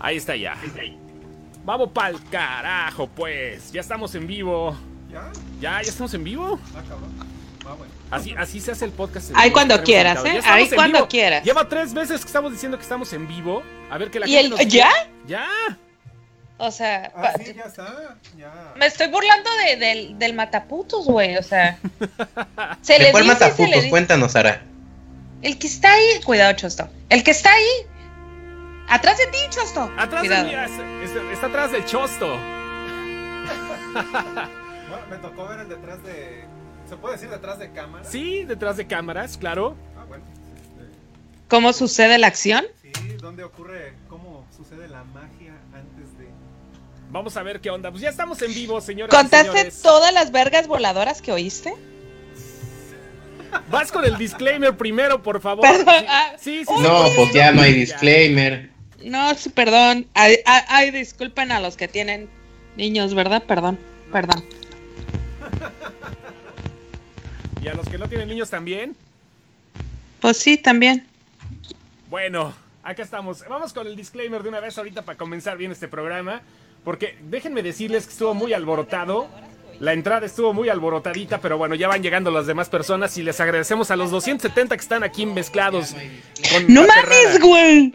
Ahí está ya. Vamos pa'l carajo, pues. Ya estamos en vivo. ¿Ya? ¿Ya? ¿Ya estamos en vivo? Ah, cabrón. Ah, bueno. Así, así se hace el podcast. en Ahí cuando quieras. ¿eh? Ahí cuando vivo. quieras. Lleva tres veces que estamos diciendo que estamos en vivo. A ver que la ¿Y gente el- nos ya? Ya. O sea, Ah, pa- sí, ya está. Ya. me estoy burlando de- del, del mataputos, güey. O sea, se ¿De le cuál dice, se le dice. Cuéntanos, Sara. El que está ahí, cuidado, Chosto. El que está ahí, atrás de ti, Chosto. Atrás de mí, es- es- está atrás del chosto. Bueno, me tocó ver el detrás de. ¿Se puede decir detrás de cámara? Sí, detrás de cámaras, claro. Ah, bueno. este, ¿Cómo sucede la acción? sí, ¿dónde ocurre? ¿Cómo sucede la magia antes de.? Vamos a ver qué onda. Pues ya estamos en vivo, señoras y ¿Contaste señores. todas las vergas voladoras que oíste? Vas con el disclaimer primero, por favor. Perdón, Sí, ah, sí, sí, No, sí, sí, ya no hay ya. disclaimer. No, sí, perdón. Ay, ay, ay, disculpen a los que tienen niños, ¿verdad? Perdón, perdón. Y a los que no tienen niños también. Pues sí, también. Bueno, acá estamos. Vamos con el disclaimer de una vez ahorita para comenzar bien este programa. Porque déjenme decirles que estuvo muy alborotado. La entrada estuvo muy alborotadita, pero bueno, ya van llegando las demás personas y les agradecemos a los 270 que están aquí mezclados. Con No mames, güey.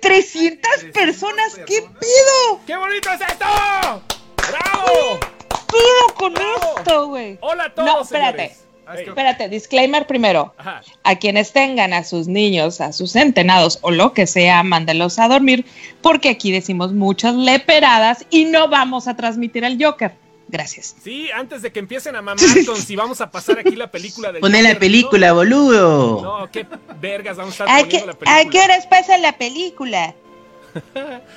300 personas, ¿qué pido? ¡Qué bonito es esto! ¡Bravo! pido con Bravo. esto, güey? Hola a todos, No, espérate. señores. Espérate, disclaimer primero. Ajá. A quienes tengan a sus niños, a sus centenados o lo que sea, mándelos a dormir, porque aquí decimos muchas leperadas y no vamos a transmitir el Joker. Gracias. Sí, antes de que empiecen a mamar con si vamos a pasar aquí la película del Poné la película, boludo. No, no, qué vergas vamos a estar ¿A poniendo qué, la película. ¿A qué horas pasa la película?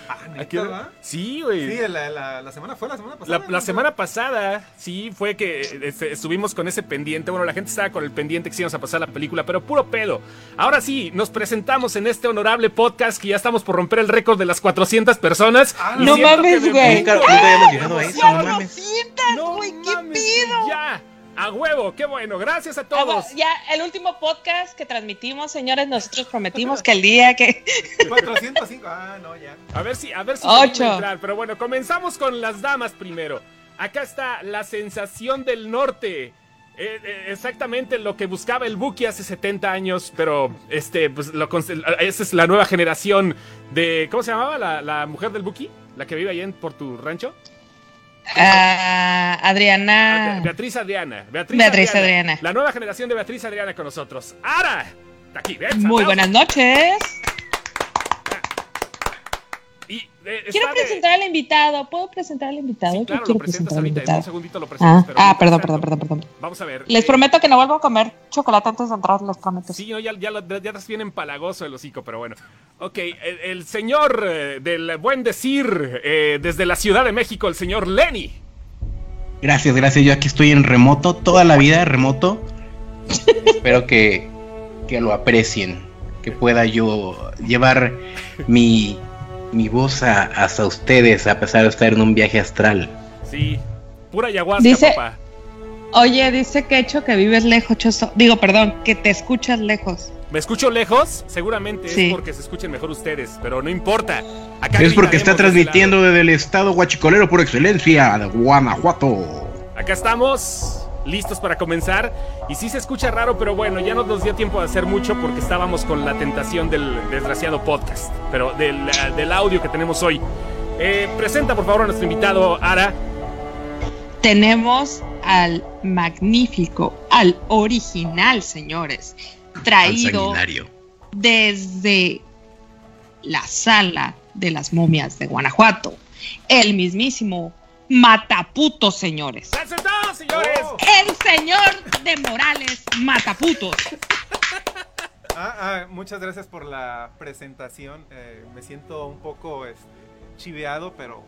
Ah, ¿A qué hora? ¿verdad? Sí, güey. Sí, la, la, la semana fue la semana pasada. La, ¿no? la semana pasada, sí, fue que este, estuvimos con ese pendiente. Bueno, la gente estaba con el pendiente que sí íbamos a pasar la película, pero puro pedo. Ahora sí, nos presentamos en este honorable podcast que ya estamos por romper el récord de las 400 personas. Ah, no mames, güey. Nunca, brinco. nunca habíamos llegado a eso, no mames. 400, No güey, ¿qué mames, pido? Ya, a huevo, qué bueno. Gracias a Ah, todos. Ya, el último podcast que transmitimos, señores, nosotros prometimos que el día que... 405. Ah, no, ya. A ver si, a ver si Ocho. entrar. Pero bueno, comenzamos con las damas primero. Acá está la sensación del norte. Eh, eh, exactamente lo que buscaba el Buki hace 70 años, pero este, pues lo esa es la nueva generación de. ¿Cómo se llamaba la, la mujer del Buki? La que vive ahí en, por tu rancho. Ah, Adriana... Beatriz Adriana. Beatriz, Beatriz Adriana. La nueva generación de Beatriz Adriana con nosotros. ¡Ara! Aquí, ven, Muy buenas noches. Eh, Quiero está de- presentar al invitado. ¿Puedo presentar al invitado? Sí, Yo claro, lo quiero presentas presentar al ahorita. En un segundito lo presentas. Ah, pero ah, perdón, perdón, perdón, perdón. Vamos a ver. Les eh, prometo que no vuelvo a comer chocolate antes de entrar, les prometo. Sí, no, ya, ya, ya estás bien empalagoso el hocico, pero bueno. Ok, el, el señor eh, del buen decir, eh, desde la Ciudad de México, el señor Lenny. Gracias, gracias. Yo aquí estoy en remoto, toda la vida remoto. Espero que, que lo aprecien, que pueda yo llevar mi, mi voz a- hasta ustedes a pesar de estar en un viaje astral. Sí, pura ayahuasca, Dice- papá. Oye, dice Quecho que vives lejos, Choso. Digo, perdón, que te escuchas lejos. ¿Me escucho lejos? Seguramente Sí. es porque se escuchen mejor ustedes, pero no importa. Acá Es porque está transmitiendo desde el estado guachicolero por excelencia de Guanajuato. Acá estamos, listos para comenzar. Y sí se escucha raro, pero bueno, ya no nos dio tiempo de hacer mucho porque estábamos con la tentación del desgraciado podcast, pero del, eh, del audio que tenemos hoy. Eh, presenta por favor a nuestro invitado, Ara. Tenemos al magnífico, al original, señores, traído desde la sala de las momias de Guanajuato. El mismísimo Mataputos, señores. ¡Presentados, señores! Oh. El señor de Morales Mataputos. Ah, ah, muchas gracias por la presentación. Eh, me siento un poco este, chiveado, pero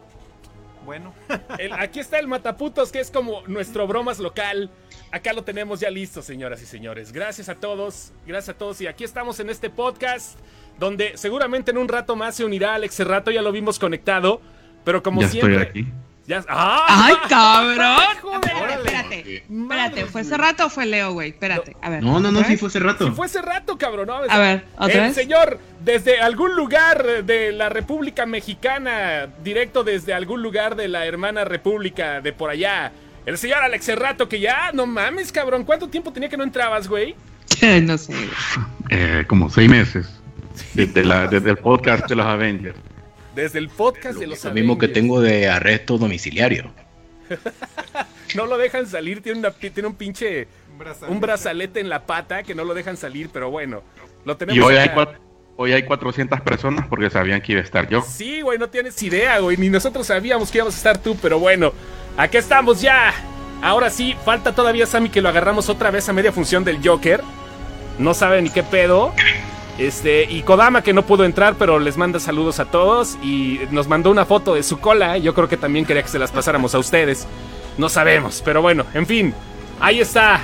bueno. El- aquí está el Mataputos, que es como nuestro bromas local. Acá lo tenemos ya listo, señoras y señores. Gracias a todos, gracias a todos. Y aquí estamos en este podcast, donde seguramente en un rato más se unirá Alex Cerrato, ya lo vimos conectado. Pero como ya siempre. estoy aquí. Ya. ¡Ah! ¡Ay, cabrón! Joder. Espérate, espérate. Madre Espérate, ¿fue hace rato o fue Leo, güey? Espérate, a ver. No, no, no, ¿otra sí fue hace rato. Si fue hace rato, cabrón. ¿no? A ver, ¿otra El vez? señor, desde algún lugar de la República Mexicana, directo desde algún lugar de la hermana República de por allá. El señor Alex Cerrato, que ya, no mames, cabrón. ¿Cuánto tiempo tenía que no entrabas, güey? no sé. Eh, como seis meses. Desde, la, desde el podcast de los Avengers. Desde el podcast de los Lo mismo que tengo de arresto domiciliario. No lo dejan salir, tiene, una, tiene un pinche. Un brazalete. Un brazalete en la pata que no lo dejan salir, pero bueno. Lo tenemos Y hoy hay, hoy hay 400 personas porque sabían que iba a estar yo. Sí, güey, no tienes idea, güey. Ni nosotros sabíamos que íbamos a estar tú, pero bueno. Aquí estamos ya. Ahora sí, falta todavía Sammy que lo agarramos otra vez a media función del Joker. No sabe ni qué pedo. Este, y Kodama que no pudo entrar, pero les manda saludos a todos. Y nos mandó una foto de su cola. Yo creo que también quería que se las pasáramos a ustedes. No sabemos, pero bueno, en fin. Ahí está.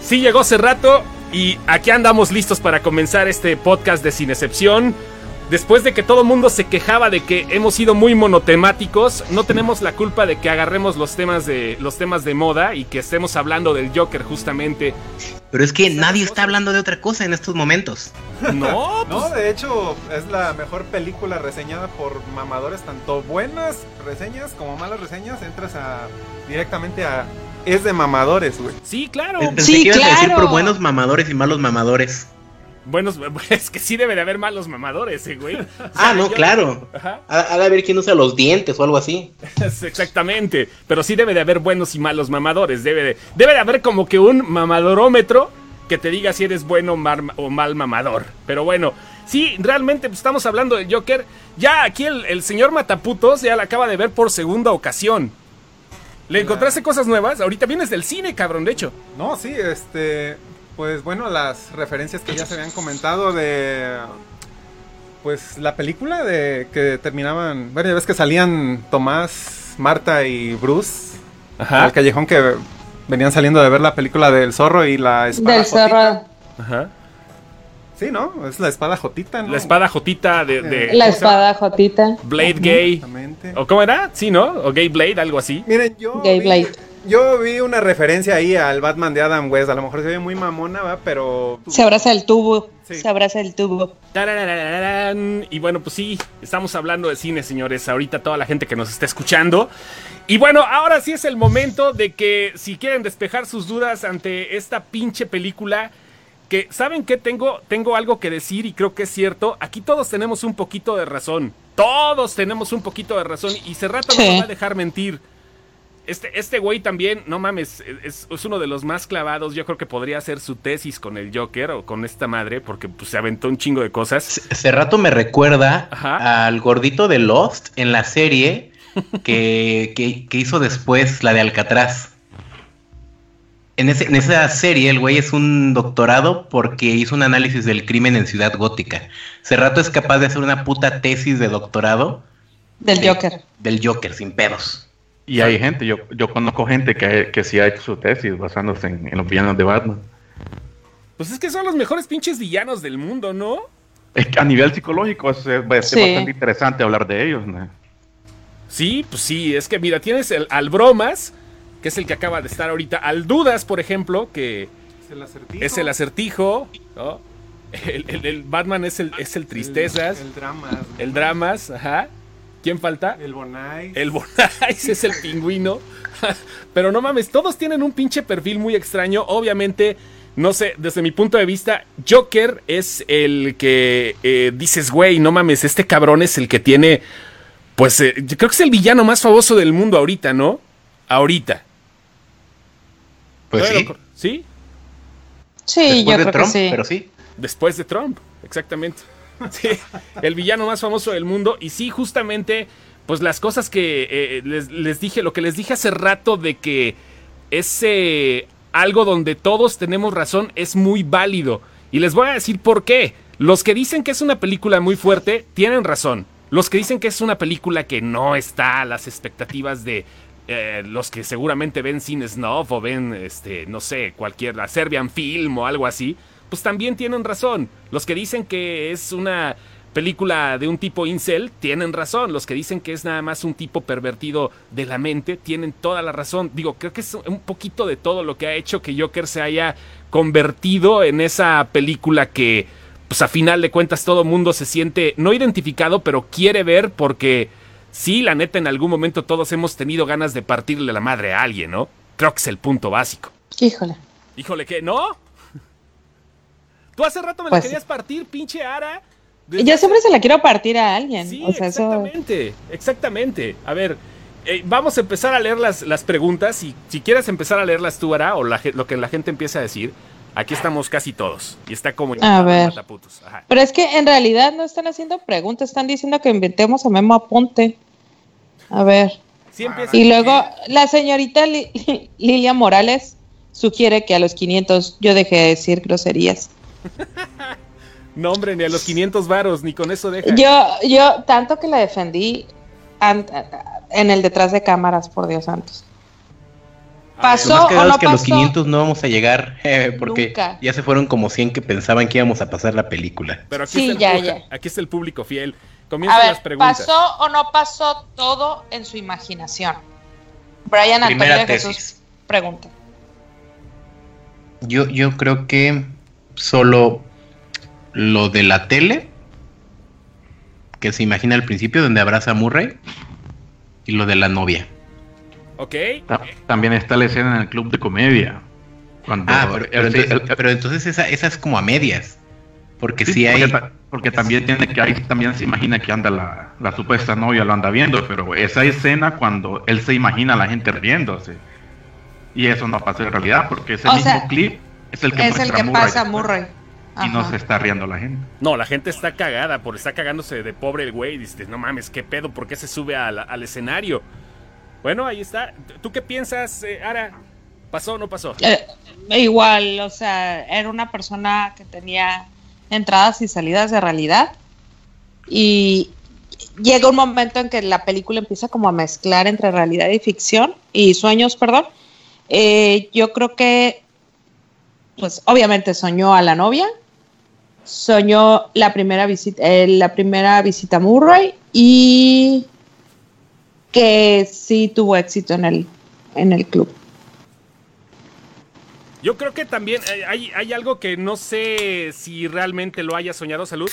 Sí llegó hace rato. Y aquí andamos listos para comenzar este podcast de Sin Excepción. Después de que todo el mundo se quejaba de que hemos sido muy monotemáticos, no tenemos la culpa de que agarremos los temas de los temas de moda y que estemos hablando del Joker justamente. Pero es que nadie está hablando de otra cosa en estos momentos. No, No, pues, de hecho, es la mejor película reseñada por mamadores, tanto buenas reseñas como malas reseñas. Entras a directamente a. Es de mamadores, güey. sí, claro. Pensé Sí, que ibas a decir claro. por buenos mamadores y malos mamadores. Buenos, es que sí debe de haber malos mamadores, eh, güey. O Ah, no, yo- claro. Ajá, Ha, de haber quien usa los dientes o algo así. exactamente. Pero sí debe de haber buenos y malos mamadores. Debe de, debe de haber como que un mamadorómetro que te diga si eres bueno o mar- o mal mamador. Pero bueno, sí, realmente pues, estamos hablando del Joker. Ya aquí el, el señor Mataputos ya la acaba de ver por segunda ocasión. ¿Le encontraste cosas nuevas? Ahorita vienes del cine, cabrón, de hecho. No, sí, este. Pues bueno, las referencias que ya se habían comentado de. Pues la película de que terminaban. Bueno, ya ves que salían Tomás, Marta y Bruce al callejón que venían saliendo de ver la película del zorro y la espada. Del Jotita. zorro. Ajá. Sí, ¿no? Es la espada Jotita, ¿no? La espada jotita de... de- La espada Jotita. Blade Gay. Exactamente. ¿O cómo era? Sí, ¿no? O Gay Blade, algo así. Miren, yo. Gay vi- Blade. Yo vi una referencia ahí al Batman de Adam West. A lo mejor se ve muy mamona, ¿va? Pero. Se abraza el tubo. Sí. Se abraza el tubo. Y bueno, pues sí, estamos hablando de cine, señores. Ahorita toda la gente que nos está escuchando. Y bueno, ahora sí es el momento de que si quieren despejar sus dudas ante esta pinche película, que saben que tengo, tengo algo que decir y creo que es cierto. Aquí todos tenemos un poquito de razón. Todos tenemos un poquito de razón. Y Cerrato no Sí. va a dejar mentir. Este, este güey también, no mames, es, es uno de los más clavados. Yo creo que podría hacer su tesis con el Joker o con esta madre, porque pues, se aventó un chingo de cosas. Hace rato me recuerda Ajá. al gordito de Lost en la serie que, que- que hizo después la de Alcatraz. En, ese- en esa serie el güey es un doctorado porque hizo un análisis del crimen en Ciudad Gótica. Cerrato es capaz de hacer una puta tesis de doctorado Del Sí. Joker. del Joker sin pedos. Y hay gente, yo, yo conozco gente que, que sí ha hecho su tesis basándose en, en los villanos de Batman. Pues es que son los mejores pinches villanos del mundo, ¿no? Es que a nivel psicológico es, es- es Sí. bastante interesante hablar de ellos. ¿no? Sí, pues sí, es que mira, tienes el, al Bromas, que es el que acaba de estar ahorita, al Dudas, por ejemplo, que Es el acertijo. es el acertijo, ¿no? El, el- el Batman es el, es el Tristezas, El, el, el dramas. ¿no? Dramas, ajá. ¿Quién falta? El Bonai. El Bonais es el pingüino. Pero no mames, todos tienen un pinche perfil muy extraño. Obviamente, no sé, desde mi punto de vista, Joker es el que eh, dices, güey, no mames, este cabrón es el que tiene. Pues eh, yo creo que es el villano más famoso del mundo ahorita, ¿no? Ahorita. Pues sí, ¿Sí? Sí, después yo de creo Trump, que sí. pero sí. Después de Trump, exactamente. Sí, el villano más famoso del mundo. Y sí, justamente, pues las cosas que eh, les, dije, lo que les dije hace rato de que ese algo donde todos tenemos razón es muy válido. Y les voy a decir por qué. Los que dicen que es una película muy fuerte tienen razón. Los que dicen que es una película que no está a las expectativas de eh, los que seguramente ven Cine Snuff o ven, este, no sé, cualquier, la Serbian Film o algo así, pues también tienen razón. Los que dicen que es una película de un tipo incel, tienen razón. Los que dicen que es nada más un tipo pervertido de la mente, tienen toda la razón. Digo, creo que es un poquito de todo lo que ha hecho que Joker se haya convertido en esa película que, pues a final de cuentas, todo mundo se siente no identificado, pero quiere ver porque sí, la neta, en algún momento todos hemos tenido ganas de partirle la madre a alguien, ¿no? Creo que es el punto básico. Híjole. Híjole, ¿qué? ¿No? Tú hace rato me Pues la querías partir, pinche Ara. Yo siempre se la quiero partir a alguien. Sí, o sea, eso- exactamente, exactamente. A ver, eh, vamos a empezar a leer las, las preguntas. Y si quieres empezar a leerlas tú, Ara, o la lo que la gente empieza a decir, aquí estamos casi todos. Y está como A ver. Ajá. Pero es que en realidad no están haciendo preguntas, están diciendo que inventemos a Memo Aponte. A ver. Sí. Y luego la señorita Li- Lilia Morales sugiere que a los 500 yo deje de decir groserías. No, hombre, ni a los 500 varos, ni con eso deja. Yo, yo, tanto que la defendí en el detrás de cámaras, por Dios santos. A ver, Pasó. Lo más cagado o no es que a los pasó. 500 no vamos a llegar eh, porque Nunca. ya se fueron como 100 que pensaban que íbamos a pasar la película. Pero aquí, Sí, está el ya, pu- ya. aquí está el público fiel. A Comienzan ver, las preguntas. ¿pasó o no pasó todo en su imaginación? Brian Primera Antonio Jesús pregunta. Yo, yo creo que solo lo de la tele, que se imagina al principio donde abraza a Murray, y lo de la novia. Ok. Ta- También está la escena en el club de comedia. Cuando Ah, pero, entonces, él- pero entonces esa, esa es como a medias. Porque sí, si hay... porque, ta- porque también tiene que ahí también se imagina que anda la, la supuesta novia lo anda viendo, pero esa escena cuando él se imagina a la gente riéndose. Y eso no pasa en realidad, porque ese O mismo sea, clip es el que Es el que Murray pasa Murray. Y no se está riendo la gente. No, la gente está cagada por está cagándose de pobre el güey. Dices, no mames, qué pedo, ¿por qué se sube al, al escenario? Bueno, ahí está. ¿Tú qué piensas, eh, Ara? ¿Pasó o no pasó? Eh, igual, o sea, era una persona que tenía entradas y salidas de realidad. Y llega un momento en que la película empieza como a mezclar entre realidad y ficción, y sueños, perdón. Eh, yo creo que, pues obviamente soñó a la novia, soñó la primera visita, eh, la primera visita a Murray y que sí tuvo éxito en el, en el club. Yo creo que también eh, hay, hay algo que no sé si realmente lo haya soñado, salud.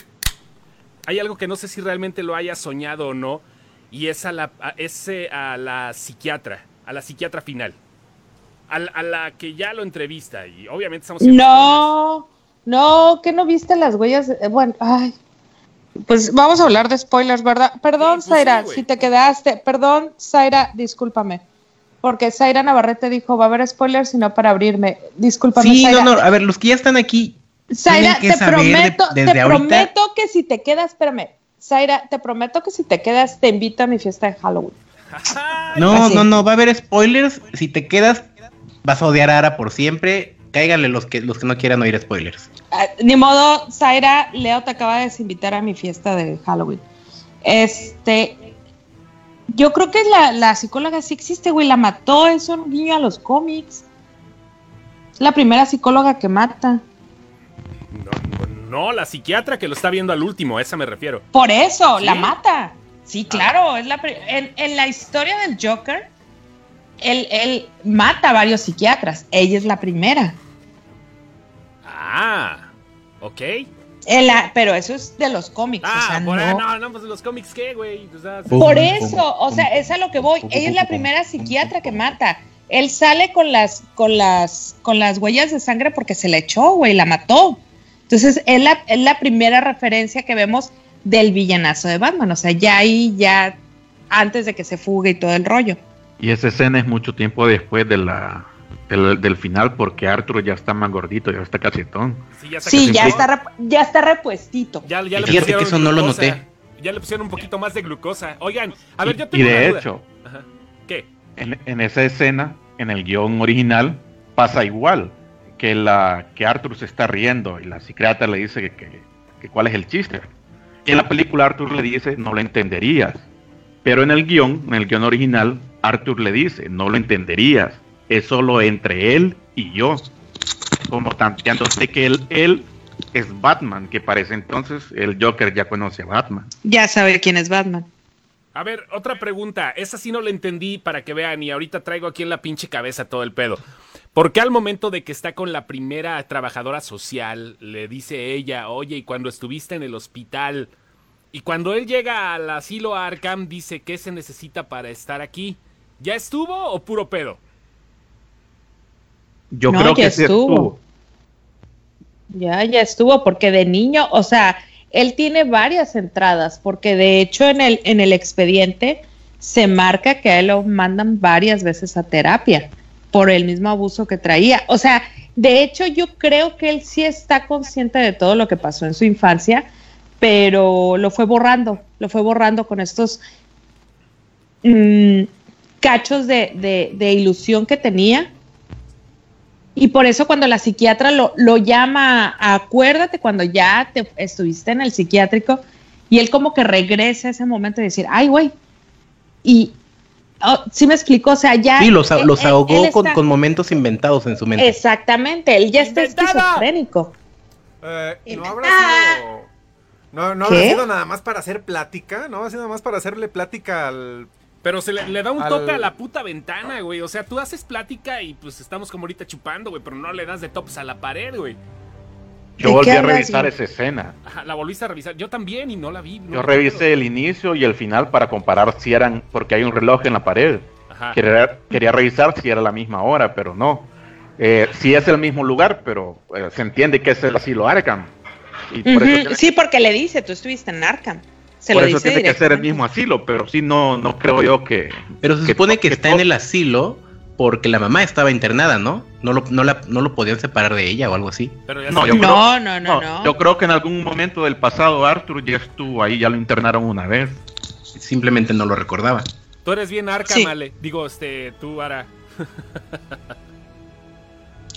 Hay algo que no sé si realmente lo haya soñado o no. Y es a la, a, la psiquiatra, a la psiquiatra final. A, la- a la que ya lo entrevista. Y obviamente estamos... No, no, que no viste las huellas. eh, bueno, ay. Pues vamos a hablar de spoilers, ¿verdad? Perdón, Sí, pues Zaira, si te quedaste. Perdón, Zaira, discúlpame. Porque Zaira Navarrete dijo, va a haber spoilers, sino para abrirme. Discúlpame, Sí, Zaira. no, no, a ver, los que ya están aquí, Zaira, tienen que te saber de- prometo, desde te ahorita- prometo que si te quedas, espérame. Zaira, te prometo que si te quedas, te invito a mi fiesta de Halloween. No, Así. no, no, va a haber spoilers. Si te quedas, vas a odiar a Ara por siempre. Cáiganle los que, los que no quieran oír spoilers. Ah, ni modo, Zaira, Leo te acaba de desinvitar a mi fiesta de Halloween. Este, yo creo que la, la psicóloga sí existe, güey, la mató, es un guiño a los cómics. Es la primera psicóloga que mata. No, no, la psiquiatra que lo está viendo al último, a esa me refiero. Por eso, ¿Sí? la mata. Sí, claro, es la en, en la historia del Joker, él, él mata a varios psiquiatras, ella es la primera. Ah, ok. Pero eso es de los cómics. Ah, o sea, por no- ahí, no, no, pues los cómics, ¿qué, güey? O sea, Pum, Por eso, o sea, es a lo que voy. Ella es la primera psiquiatra que mata. Él sale con las, con las, con las huellas de sangre porque se la echó, güey, la mató. Entonces, es la, es la primera referencia que vemos del villanazo de Batman. O sea, ya ahí, ya antes de que se fugue y todo el rollo. Y esa escena es mucho tiempo después de la, del, del final porque Arthur ya está más gordito, ya está cachetón. sí, ya, Sí, está, rep- ya está repuestito. Ya, ya le Fíjate pusieron que eso no lo noté. Ya le pusieron un poquito más de glucosa. Oigan, a ver, Y- yo y, tengo una de duda. hecho, Ajá. ¿Qué? en, en esa escena, en el guion original, pasa igual. Que, la, que Arthur se está riendo y la psiquiatra le dice que, que- que cuál es el chiste. Y en la película Arthur le dice, no lo entenderías. Pero en el guion, en el guion original, Arthur le dice, no lo entenderías. Es solo entre él y yo. Como tanteándose que él, él es Batman, que parece entonces el Joker ya conoce a Batman. Ya sabe quién es Batman. A ver, otra pregunta. Esa sí no la entendí para que vean y ahorita traigo aquí en la pinche cabeza todo el pedo. ¿Por qué al momento de que está con la primera trabajadora social le dice ella, oye, y cuando estuviste en el hospital, y cuando él llega al asilo Arkham dice qué se necesita para estar aquí? ¿Ya estuvo o puro pedo? Yo No, creo ya que sí estuvo. estuvo. Ya, ya estuvo, porque de niño, o sea, él tiene varias entradas, porque de hecho en el, en el expediente se marca que a él lo mandan varias veces a terapia por el mismo abuso que traía. O sea, de hecho yo creo que él sí está consciente de todo lo que pasó en su infancia, pero lo fue borrando, lo fue borrando con estos mm, cachos de, de- de ilusión que tenía. Y por eso cuando la psiquiatra lo, lo llama, a- acuérdate cuando ya te estuviste en el psiquiátrico y él como que regresa a ese momento y decir, ay, güey. Y oh, sí me explicó, o sea, ya... Sí, los, él- los ahogó él con, está- con momentos inventados en su mente. Exactamente, él ya está ¡Inventada! esquizofrénico. Eh, ¿No habrá sido.? ¿No, no habrá sido nada más para hacer plática? ¿No habrá sido nada más para hacerle plática al. Pero se le, le da un Al- tope a la puta ventana, güey. O sea, tú haces plática y pues estamos como ahorita chupando, güey, pero no le das de tops a la pared, güey. Yo ¿De volví a revisar esa escena. Ajá, la volviste a revisar. Yo también y no la vi. no Yo revisé el inicio y el final para comparar si eran, porque hay un reloj en la pared. Ajá. Quería, quería revisar si era la misma hora, pero no. Eh, sí es el mismo lugar, pero eh, se entiende que es el asilo Arkham. Y por Ujú, eso tiene, Sí, porque le dice, tú estuviste en Arkham. Se por lo eso dice tiene que ser el mismo asilo, pero sí no, no creo yo que... Pero se que- supone que, que está todo- en el asilo porque la mamá estaba internada, ¿no? No lo, no, la- no lo podían separar de ella o algo así. Pero ya No, yo creo- No, no, no, no. Yo creo que en algún momento del pasado Arthur ya estuvo ahí, ya lo internaron una vez. Simplemente no lo recordaba. Tú eres bien Arkham, Sí. Ale. Digo, este, tú, Ara.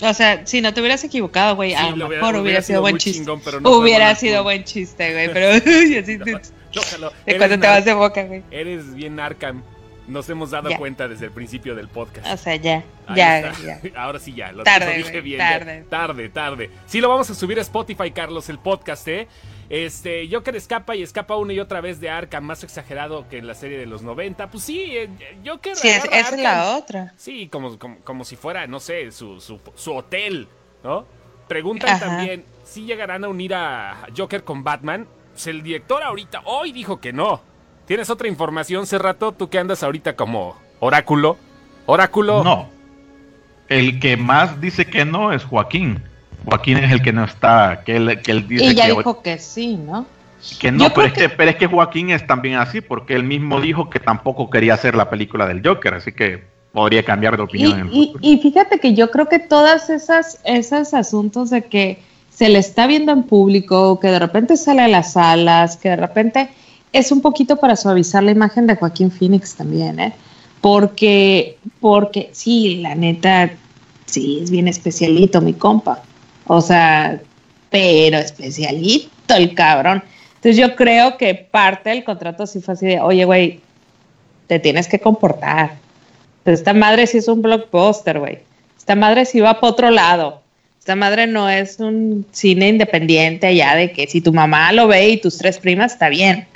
O sea, si no te hubieras equivocado, güey, a Sí, lo lo mejor hubiera, sido buen chiste. chingón, hubiera sido buen chiste, güey, pero de, cuando te vas de boca, güey. Eres bien Arkham. Nos hemos dado Ya. cuenta desde el principio del podcast. O sea, ya, Ahí ya, ya. Ahora sí ya, lo, Tarde, dije bien. ya. tarde. tarde, tarde. Sí lo vamos a subir a Spotify, Carlos, el podcast, ¿eh? Este, Joker escapa y escapa una y otra vez de Arkham, más exagerado que en la serie de los 90. Pues sí, eh, Joker Sí, es- esa es la otra. Sí, como, como, como si fuera, no sé, su, su, su hotel, ¿no? Preguntan Ajá. también si llegarán a unir a Joker con Batman. Pues el director ahorita, hoy dijo que no. ¿Tienes otra información, Cerrato? Tú que andas ahorita como oráculo. Oráculo. No. El que más dice que no es Joaquín. Joaquín es el que no está, que él, que él dice Y ya que, dijo que sí, ¿no? que no, Yo pero creo es que, pero es que Joaquín es también así, porque él mismo dijo que tampoco quería hacer la película del Joker, así que podría cambiar de Y, opinión en el y- futuro. y fíjate que yo creo que todas esas, esos asuntos de que se le está viendo en público, que de repente sale a las salas, que de repente es un poquito para suavizar la imagen de Joaquín Phoenix también, ¿eh? Porque, porque sí, la neta, sí, es bien especialito mi compa. O sea, pero especialito el cabrón. Entonces yo creo que parte del contrato sí fue así de, oye, güey, te tienes que comportar. Pues esta madre sí es un blockbuster, güey. Esta madre sí va para otro lado. Esta madre no es un cine independiente allá de que si tu mamá lo ve y tus tres primas, está bien.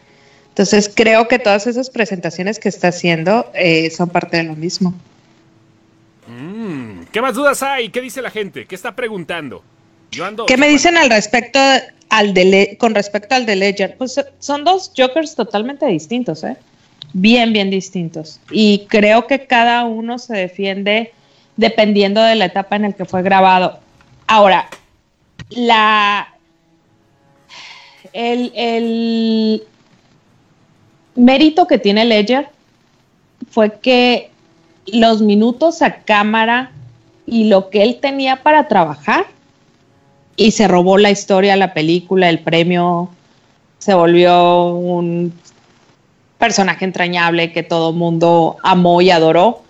Entonces creo que todas esas presentaciones que está haciendo eh, son parte de lo mismo. Mm, ¿Qué más dudas hay? ¿Qué dice la gente? ¿Qué está preguntando? Yo ando. ¿Qué me dicen al respecto al de con respecto al de Ledger? Pues son dos Jokers totalmente distintos, ¿eh? Bien, bien distintos. Y creo que cada uno se defiende dependiendo de la etapa en la que fue grabado. Ahora, la el, el mérito que tiene Ledger fue que los minutos a cámara y lo que él tenía para trabajar y se robó la historia, la película, el premio, se volvió un personaje entrañable que todo mundo amó y adoró,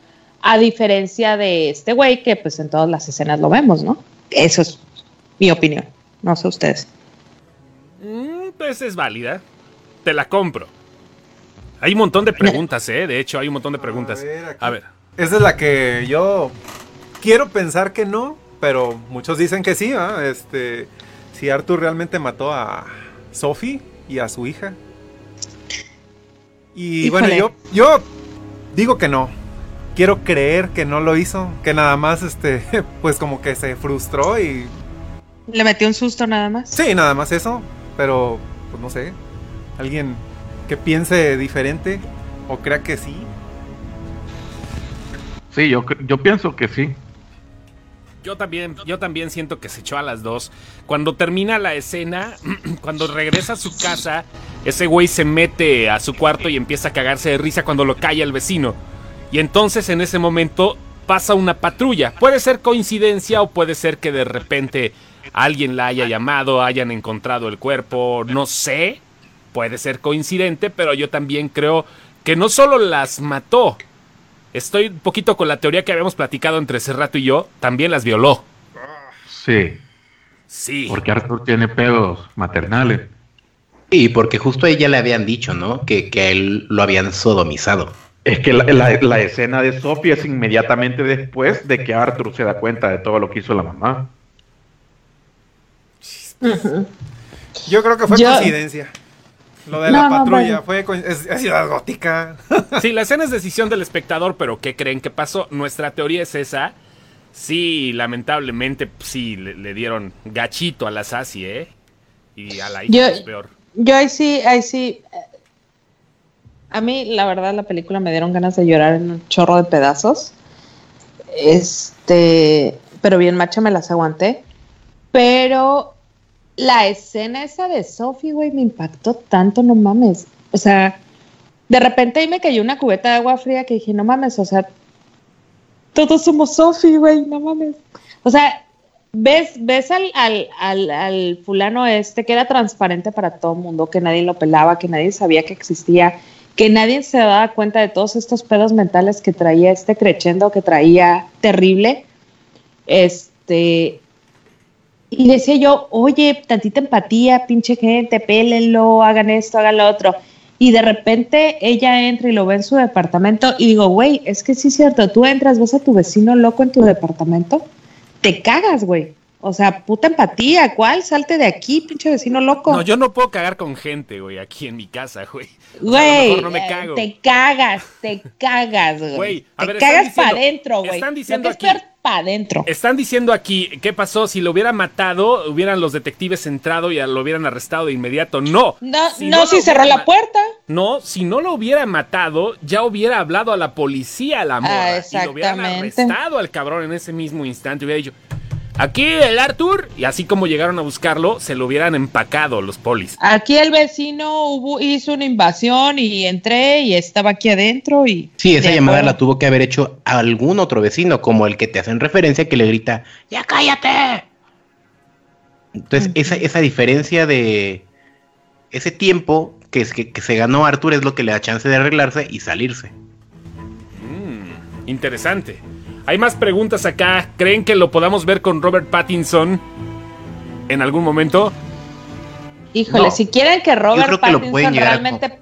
a diferencia de este güey que pues en todas las escenas lo vemos, ¿no? Eso es mi opinión, no sé ustedes. Mm, pues es válida. Te la compro. Hay un montón de preguntas, ¿eh? De hecho, hay un montón de preguntas. A ver, aquí. A ver. Esa es la que yo quiero pensar que no, pero muchos dicen que sí. Este, si Arthur realmente mató a Sophie y a su hija. Y bueno, yo, yo digo que no. Quiero creer que no lo hizo, que nada más, este, pues como que se frustró y Le metió un susto nada más. sí, nada más eso. Pero, pues no sé, alguien que piense diferente o crea que sí. Sí, yo, yo pienso que sí. Yo también, yo también siento que se echó a las dos. Cuando termina la escena, cuando regresa a su casa, ese güey se mete a su cuarto y empieza a cagarse de risa cuando lo calla el vecino. Y entonces en ese momento pasa una patrulla. Puede ser coincidencia o puede ser que de repente alguien la haya llamado, hayan encontrado el cuerpo, no sé. Puede ser coincidente, pero yo también creo que no solo las mató, Estoy un poquito con la teoría que habíamos platicado entre Cerrato y yo. También las violó. Sí, Sí. porque Arthur tiene pedos maternales. Y porque justo a ella le habían dicho, ¿no? Que, que a él lo habían sodomizado. Es que la, la- la escena de Sophie es inmediatamente después de que Arthur se da cuenta de todo lo que hizo la mamá. Yo creo que fue Yo- coincidencia. Lo de No, la no, patrulla fue es, es ciudad gótica. Sí, la escena es decisión del espectador, pero ¿qué creen que pasó? Nuestra teoría es esa. Sí, lamentablemente, sí, le, le dieron gachito a la Sassy, ¿eh? Y a la hija Yo- es peor. Yo ahí sí, ahí sí. A mí, la verdad, la película me dieron ganas de llorar en un chorro de pedazos. Este, pero bien macha me las aguanté. Pero la escena esa de Sophie, güey, me impactó tanto, no mames. O sea, de repente ahí me cayó una cubeta de agua fría que dije, no mames, o sea, todos somos Sophie, güey, no mames. O sea, ves, ves al, al, al, al fulano este que era transparente para todo el mundo, que nadie lo pelaba, que nadie sabía que existía, que nadie se daba cuenta de todos estos pedos mentales que traía este crechendo que traía terrible. Este. Y decía yo, oye, tantita empatía, pinche gente, pélenlo, hagan esto, hagan lo otro. Y de repente ella entra y lo ve en su departamento y digo, güey, es que sí es cierto, tú entras, ves a tu vecino loco en tu departamento, te cagas, güey. O sea, puta empatía, ¿cuál? Salte de aquí, pinche vecino loco. No, yo no puedo cagar con gente, güey, aquí en mi casa, güey. O sea, a lo Güey, mejor no me eh, cago. te cagas, te cagas, güey. Güey, a te ver, cagas para adentro, güey. están Lo diciendo que es aquí- para adentro. Están diciendo aquí, ¿qué pasó? Si lo hubiera matado, hubieran los detectives entrado y lo hubieran arrestado de inmediato. No. No, Si no, si cerró la puerta. No, si no lo hubiera matado, ya hubiera hablado a la policía a la morra. Ah, y lo hubieran arrestado al cabrón en ese mismo instante. Hubiera dicho, aquí el Arthur. Y así como llegaron a buscarlo, se lo hubieran empacado los polis. Aquí el vecino hubo, hizo una invasión y entré y estaba aquí adentro y... Sí, esa llamada acuerdo. la tuvo que haber hecho algún otro vecino, como el que te hacen referencia que le grita, ¡Ya cállate! Entonces, esa, esa diferencia de ese tiempo que, es, que, que se ganó Arthur es lo que le da chance de arreglarse y salirse. Mm, interesante. Hay más preguntas acá. ¿Creen que lo podamos ver con Robert Pattinson en algún momento? Híjole, No. si quieren que Robert que Pattinson realmente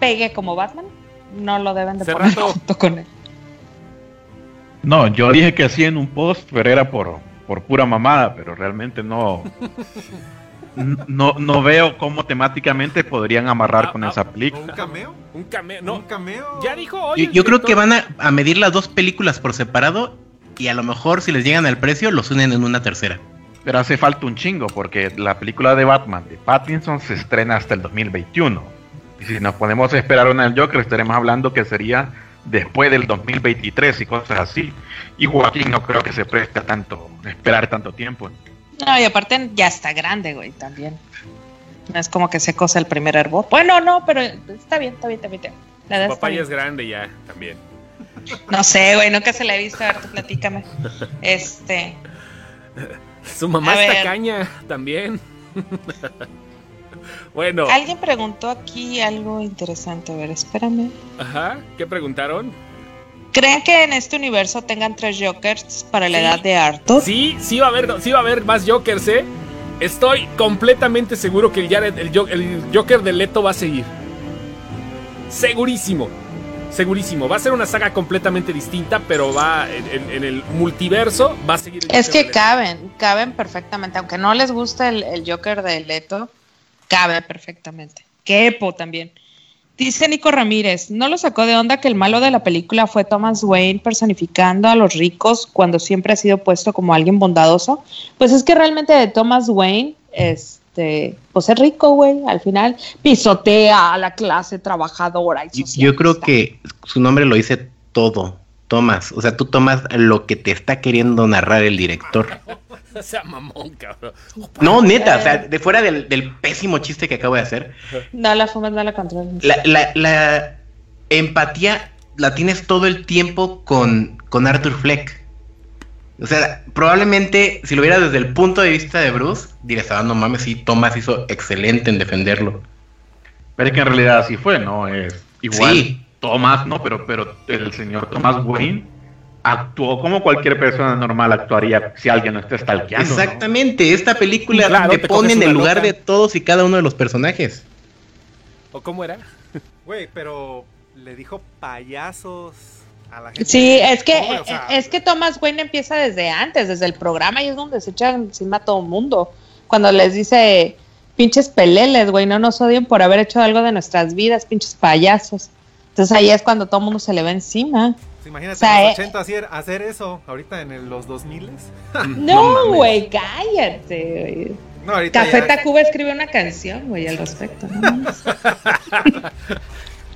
pegue como Batman, no lo deben de poner junto con él. No, yo dije que sí en un post, pero era por, por pura mamada, pero realmente no, no, no veo cómo temáticamente podrían amarrar con Ah, esa ¿O un película. cameo? Un cameo. ¿Un cameo? ya dijo hoy. Yo, creo que van a, a medir las dos películas por separado y a lo mejor si les llegan al precio los unen en una tercera. Pero hace falta un chingo, porque la película de Batman de Pattinson se estrena hasta el 2021. Y si nos ponemos a esperar una del Joker, estaremos hablando que sería después del 2023 y cosas así. Y Joaquín no creo que se preste a tanto, esperar tanto tiempo. No, y aparte ya está grande, güey, también. No es como que se cosa el primer hervor. Bueno, no, pero está bien, está bien, está bien. La edad papá ya es grande ya, también. No sé, güey, nunca se la he visto. A ver, tú platícame. Este. Su mamá está caña también. bueno, Alguien preguntó aquí algo interesante. A ver, espérame. ajá, ¿qué preguntaron? ¿Creen que en este universo tengan tres Jokers para la Sí. edad de Arthur? Sí, sí va a haber, sí va a haber más Jokers, ¿eh? Estoy completamente seguro que el, Jared- el, Jo- el Joker de Leto va a seguir. Segurísimo. Segurísimo. Va a ser una saga completamente distinta, pero va en, en- en el multiverso. Va a seguir. el Es Joker que caben, caben perfectamente. Aunque no les guste el, el Joker de Leto, cabe perfectamente. Kepo también. Dice Nico Ramírez, ¿no lo sacó de onda que el malo de la película fue Thomas Wayne personificando a los ricos cuando siempre ha sido puesto como alguien bondadoso? Pues es que realmente de Thomas Wayne, este, pues es rico, güey. Al final pisotea a la clase trabajadora. Y Yo, yo creo que su nombre lo dice todo. Tomas, o sea, tú tomas lo que te está queriendo narrar el director. O sea, mamón, cabrón. No, neta, o sea, de fuera del, del pésimo chiste que acabo de hacer, No la fumes, no la controles. la, la- la empatía la tienes todo el tiempo con, con Arthur Fleck. O sea, probablemente si lo viera desde el punto de vista de Bruce, dirías, ah, no mames, sí, Thomas hizo excelente en defenderlo. Pero es que en realidad así fue, ¿no? Es igual. Sí. Tomás, no, pero, pero el señor Tomás Wayne actuó como cualquier persona normal actuaría si alguien no está stalkeando. ¿no? Exactamente, esta película Claro, te te pone en el lugar loca. de todos y cada uno de los personajes. ¿O cómo era? Güey, pero le dijo payasos a la gente. Sí, es que, o sea, es que Thomas Wayne empieza desde antes, desde el programa, y es donde se echan encima a todo el mundo. Cuando les dice, pinches peleles, güey, no nos odien por haber hecho algo de nuestras vidas, pinches payasos. Entonces ahí es cuando todo el mundo se le va encima. Imagínate o sea, en los eh, 80 hacer, hacer eso, ahorita en el- los 2000 No, güey, cállate, güey. No, ahorita Café ya- Tacuba escribe una canción, güey, al respecto. ¿no?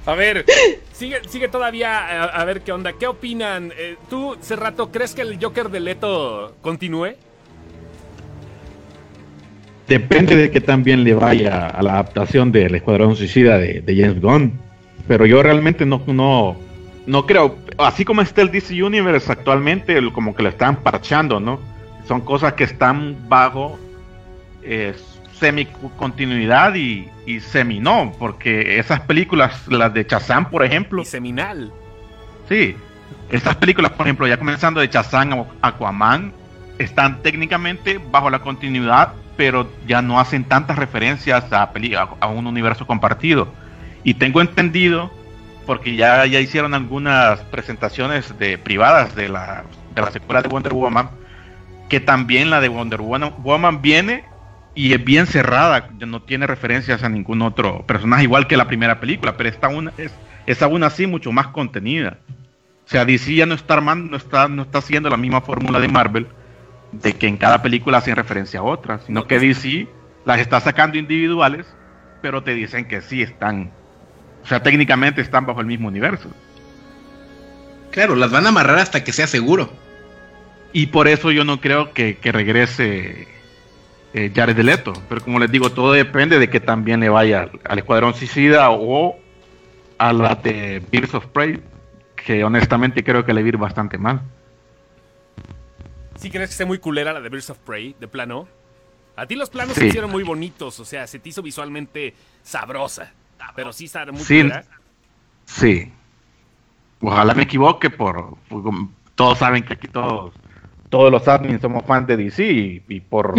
A ver, sigue, sigue todavía a, a ver qué onda. ¿Qué opinan? Eh, ¿Tú, Cerrato, crees que el Joker de Leto continúe? Depende de que también le vaya a la adaptación del Escuadrón Suicida de, de James Gunn. Pero yo realmente no, no, no creo. Así como está el DC Universe actualmente, como que lo están parchando, ¿no? Son cosas que están bajo eh, semi-continuidad y, y semi-no. Porque esas películas, las de Shazam, por ejemplo, Y seminal. Sí, estas películas, por ejemplo, ya comenzando de Shazam o Aquaman, están técnicamente bajo la continuidad, pero ya no hacen tantas referencias a, a, a un universo compartido. Y tengo entendido, porque ya, ya hicieron algunas presentaciones de privadas de la, de la secuela de Wonder Woman, que también la de Wonder Woman, viene y es bien cerrada, no tiene referencias a ningún otro personaje, igual que la primera película, pero esta una, es, es aún así mucho más contenida. O sea, DC ya no está armando, no está, no está haciendo la misma fórmula de Marvel, de que en cada película hacen referencia a otra, sino que DC las está sacando individuales, pero te dicen que sí están, o sea, técnicamente están bajo el mismo universo. Claro, las van a amarrar hasta que sea seguro. Y por eso yo no creo que, que regrese eh, Jared Leto. Pero como les digo, todo depende de que también le vaya al, al Escuadrón Suicida o a la de Birds of Prey, que honestamente creo que le va a ir bastante mal. ¿Sí crees que esté muy culera la de Birds of Prey, de plano? A ti los planos Sí. se hicieron muy bonitos, o sea, se te hizo visualmente sabrosa. Pero sí está muy Sí. culera. Sí. Ojalá me equivoque por, todos saben que aquí todos todos los admins somos fans de DC y, y por,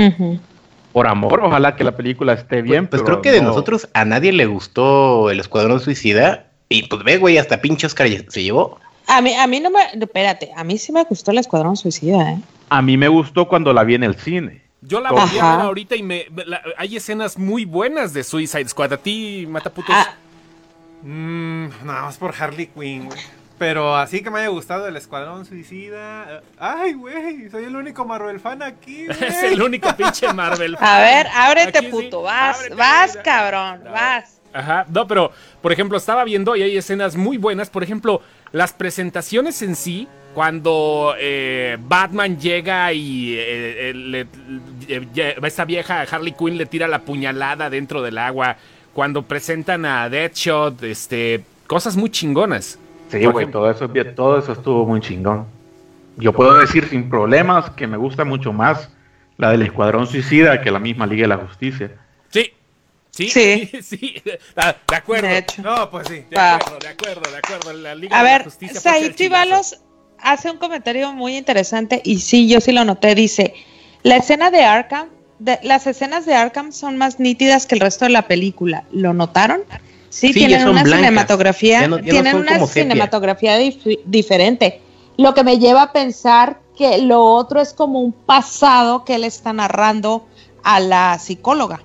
por amor ojalá que la película esté bien. Pues pero creo que de no- nosotros a nadie le gustó el Escuadrón Suicida. Y pues ve, güey, hasta pinche Oscar se llevó. A mí, a mí no me, espérate, a mí sí me gustó el Escuadrón Suicida, ¿eh? A mí me gustó cuando la vi en el cine. Yo la volví a ver ahorita y me, la- hay escenas muy buenas de Suicide Squad. A ti, Mataputos. Ah, Mm, nada más por Harley Quinn, güey. Pero así que me haya gustado el Escuadrón Suicida. eh, Ay, güey, soy el único Marvel fan aquí, es el único pinche Marvel. a ver, ábrete, Aquí sí, puto, vas, ábrete, vas, cabrón, No. vas. Ajá, no, pero por ejemplo, estaba viendo y hay escenas muy buenas. Por ejemplo, las presentaciones en sí, cuando eh, Batman llega y eh, eh, le- esta vieja Harley Quinn le tira la puñalada dentro del agua. Cuando presentan a Deadshot, este, cosas muy chingonas. Sí, güey, todo eso, todo eso estuvo muy chingón. Yo puedo decir sin problemas que me gusta mucho más la del Escuadrón Suicida que la misma Liga de la Justicia. Sí, sí, Sí. sí, de acuerdo. De hecho. No, pues sí. De acuerdo, de acuerdo, de acuerdo. La Liga A de la ver, Said chidazo. Chivalos hace un comentario muy interesante y sí, yo sí lo noté. Dice, la escena de Arkham, de- las escenas de Arkham son más nítidas que el resto de la película. ¿Lo notaron? Sí, Sí, tienen una blancas. cinematografía, Ya no- ya no tienen una cinematografía dif- diferente. Lo que me lleva a pensar que lo otro es como un pasado que él está narrando a la psicóloga.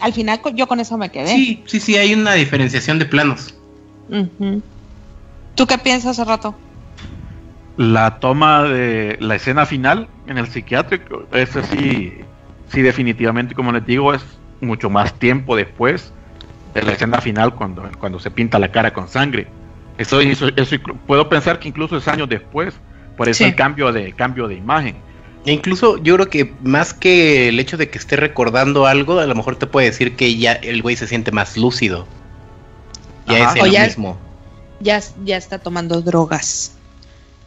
Al final yo con eso me quedé. Sí, sí, sí, hay una diferenciación de planos. Ujú. ¿Tú qué piensas hace rato? La toma de la escena final en el psiquiátrico, ese sí, sí definitivamente, como les digo, es mucho más tiempo después de la escena final cuando, cuando se pinta la cara con sangre. Eso, eso, puedo pensar que incluso es años después, por eso Sí. el cambio de cambio de imagen. E incluso yo creo que más que el hecho de que esté recordando algo, a lo mejor te puede decir que ya el güey se siente más lúcido. Ya Ajá. es el mismo. Ya, ya está tomando drogas.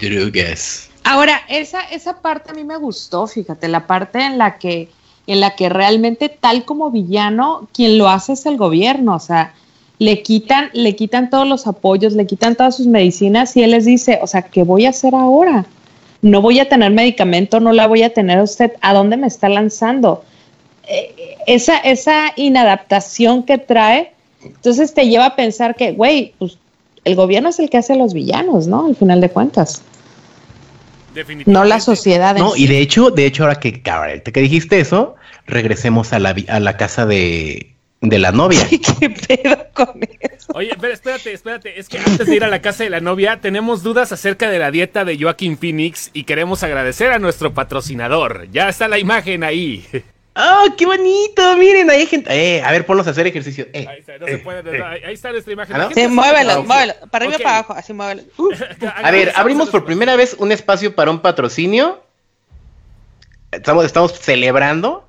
Drogas. Ahora, esa, esa parte a mí me gustó, fíjate, la parte en la que, en la que realmente tal como villano, quien lo hace es el gobierno, o sea, le quitan, le quitan todos los apoyos, le quitan todas sus medicinas y él les dice, o sea, ¿qué voy a hacer ahora? No voy a tener medicamento, no la voy a tener a usted, ¿a dónde me está lanzando? Eh, esa, esa inadaptación que trae, entonces te lleva a pensar que, güey, pues el gobierno es el que hace a los villanos, ¿no? Al final de cuentas. Definitivamente. No la sociedad. No, y de hecho, de hecho, ahora que, que dijiste eso, regresemos a la, vi- a la casa de, de la novia. ¿Qué pedo con eso? Oye, pero espérate, espérate. Es que antes de ir a la casa de la novia, tenemos dudas acerca de la dieta de Joaquín Phoenix y queremos agradecer a nuestro patrocinador. Ya está la imagen ahí. ¡Oh, qué bonito! Miren, ahí hay gente. Eh, a ver, ponlos a hacer ejercicio. Eh. Ahí está, no se puede- eh. ahí- ahí está nuestra imagen. ¿Ah, no? Sí, muévelo, Ah, muévelo. Para arriba Ok. y para abajo, así muévelo. Uh, A ver, abrimos por primera vez un espacio para un patrocinio. Estamos, estamos celebrando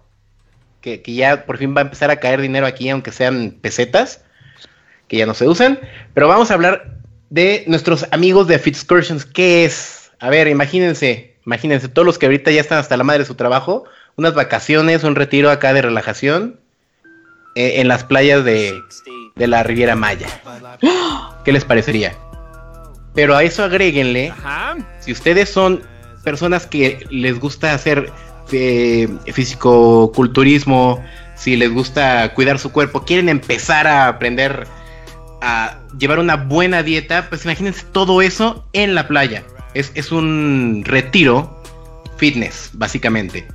que, que ya por fin va a empezar a caer dinero aquí, aunque sean pesetas, que ya no se usan. Pero vamos a hablar de nuestros amigos de Fitscursions. ¿Qué es? A ver, imagínense, imagínense, todos los que ahorita ya están hasta la madre de su trabajo, unas vacaciones, un retiro acá de relajación eh, en las playas de, de la Riviera Maya. ¿Qué les parecería? Pero a eso agréguenle Ajá. si ustedes son personas que les gusta hacer eh, fisicoculturismo, si les gusta cuidar su cuerpo, quieren empezar a aprender a llevar una buena dieta, pues imagínense todo eso en la playa. Es, es un retiro fitness, básicamente.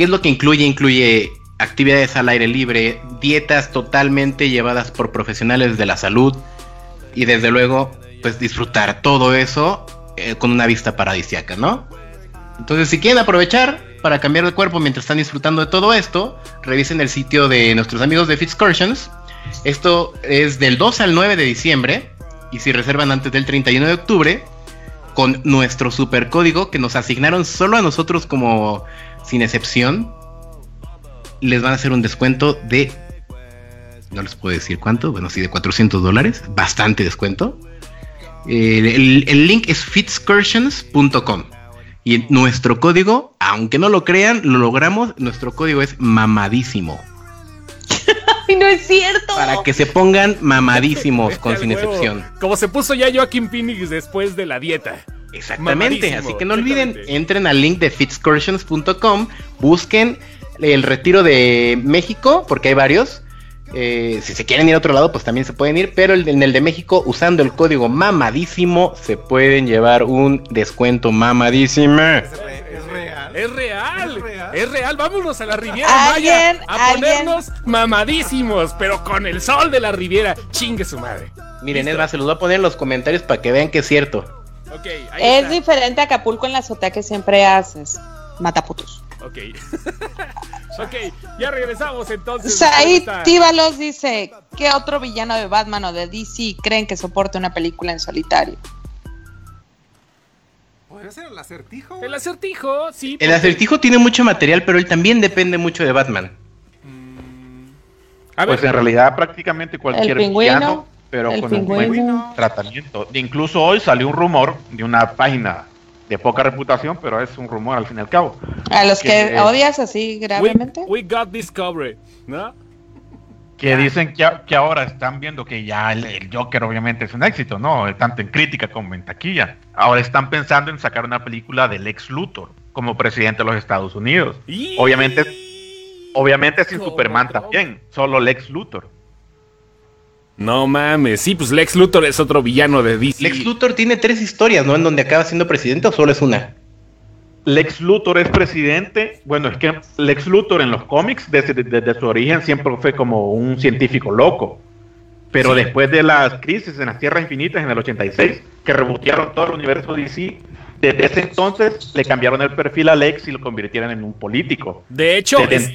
¿Qué es lo que incluye? Incluye actividades al aire libre, dietas totalmente llevadas por profesionales de la salud y desde luego, pues disfrutar todo eso eh, con una vista paradisiaca, ¿no? Entonces, si quieren aprovechar para cambiar de cuerpo mientras están disfrutando de todo esto, revisen el sitio de nuestros amigos de Fitscursions. Esto es del 2 al 9 de diciembre y si reservan antes del 31 de octubre, con nuestro super código que nos asignaron solo a nosotros como sin excepción, les van a hacer un descuento de no les puedo decir cuánto, bueno, sí, de 400 dólares, bastante descuento. Eh, el, el link es fitscursions.com. Y nuestro código, aunque no lo crean, lo logramos. Nuestro código es mamadísimo. ¡Ay, no es cierto! Para que se pongan mamadísimos con sin huevo. excepción. Como se puso ya Joaquín Phoenix después de la dieta. Exactamente. Mamadísimo, Así que no olviden, entren al link de fitscursions.com, busquen el retiro de México, porque hay varios. Eh, si se quieren ir a otro lado, pues también se pueden ir, pero el- en el de México, usando el código mamadísimo, se pueden llevar un descuento mamadísimo. Es, re- es real. Es real, Es real. es real. Vámonos a la Riviera Maya ¿Alguien- a alguien? ponernos mamadísimos, pero con el sol de la Riviera. Chingue su madre. Miren, es más, se los voy a poner en los comentarios para que vean que es cierto. Ahí Es está. diferente a Acapulco en la azotea que siempre haces. Mataputos. Ok. ok, ya regresamos entonces. Said Tíbalos dice: ¿Qué otro villano de Batman o de DC creen que soporte una película en solitario? ¿Podría ser el acertijo? El acertijo, sí. El acertijo tiene mucho material, pero él también depende mucho de Batman. A ver, Pues en realidad prácticamente cualquier villano, pero el con un buen pingüino. tratamiento. Incluso hoy salió un rumor de una página de poca reputación, pero es un rumor al fin y al cabo. A los que Que- odias así gravemente. we got discovery, ¿no? Que dicen que, que ahora están viendo que ya el, el Joker obviamente es un éxito, ¿no? Tanto en crítica como en taquilla. Ahora están pensando en sacar una película del ex Luthor como presidente de los Estados Unidos. Y- Obviamente, obviamente sin Superman también, solo Lex Luthor. No mames, sí, pues Lex Luthor es otro villano de DC. Lex Luthor tiene tres historias, ¿no? En donde acaba siendo presidente o solo es una. Lex Luthor es presidente. Bueno, es que Lex Luthor en los cómics, desde, desde su origen, siempre fue como un científico loco. Pero Sí. después de las crisis en las Tierras Infinitas en el 86, que rebotearon todo el universo DC, desde ese entonces le cambiaron el perfil a Lex y lo convirtieron en un político. De hecho, es-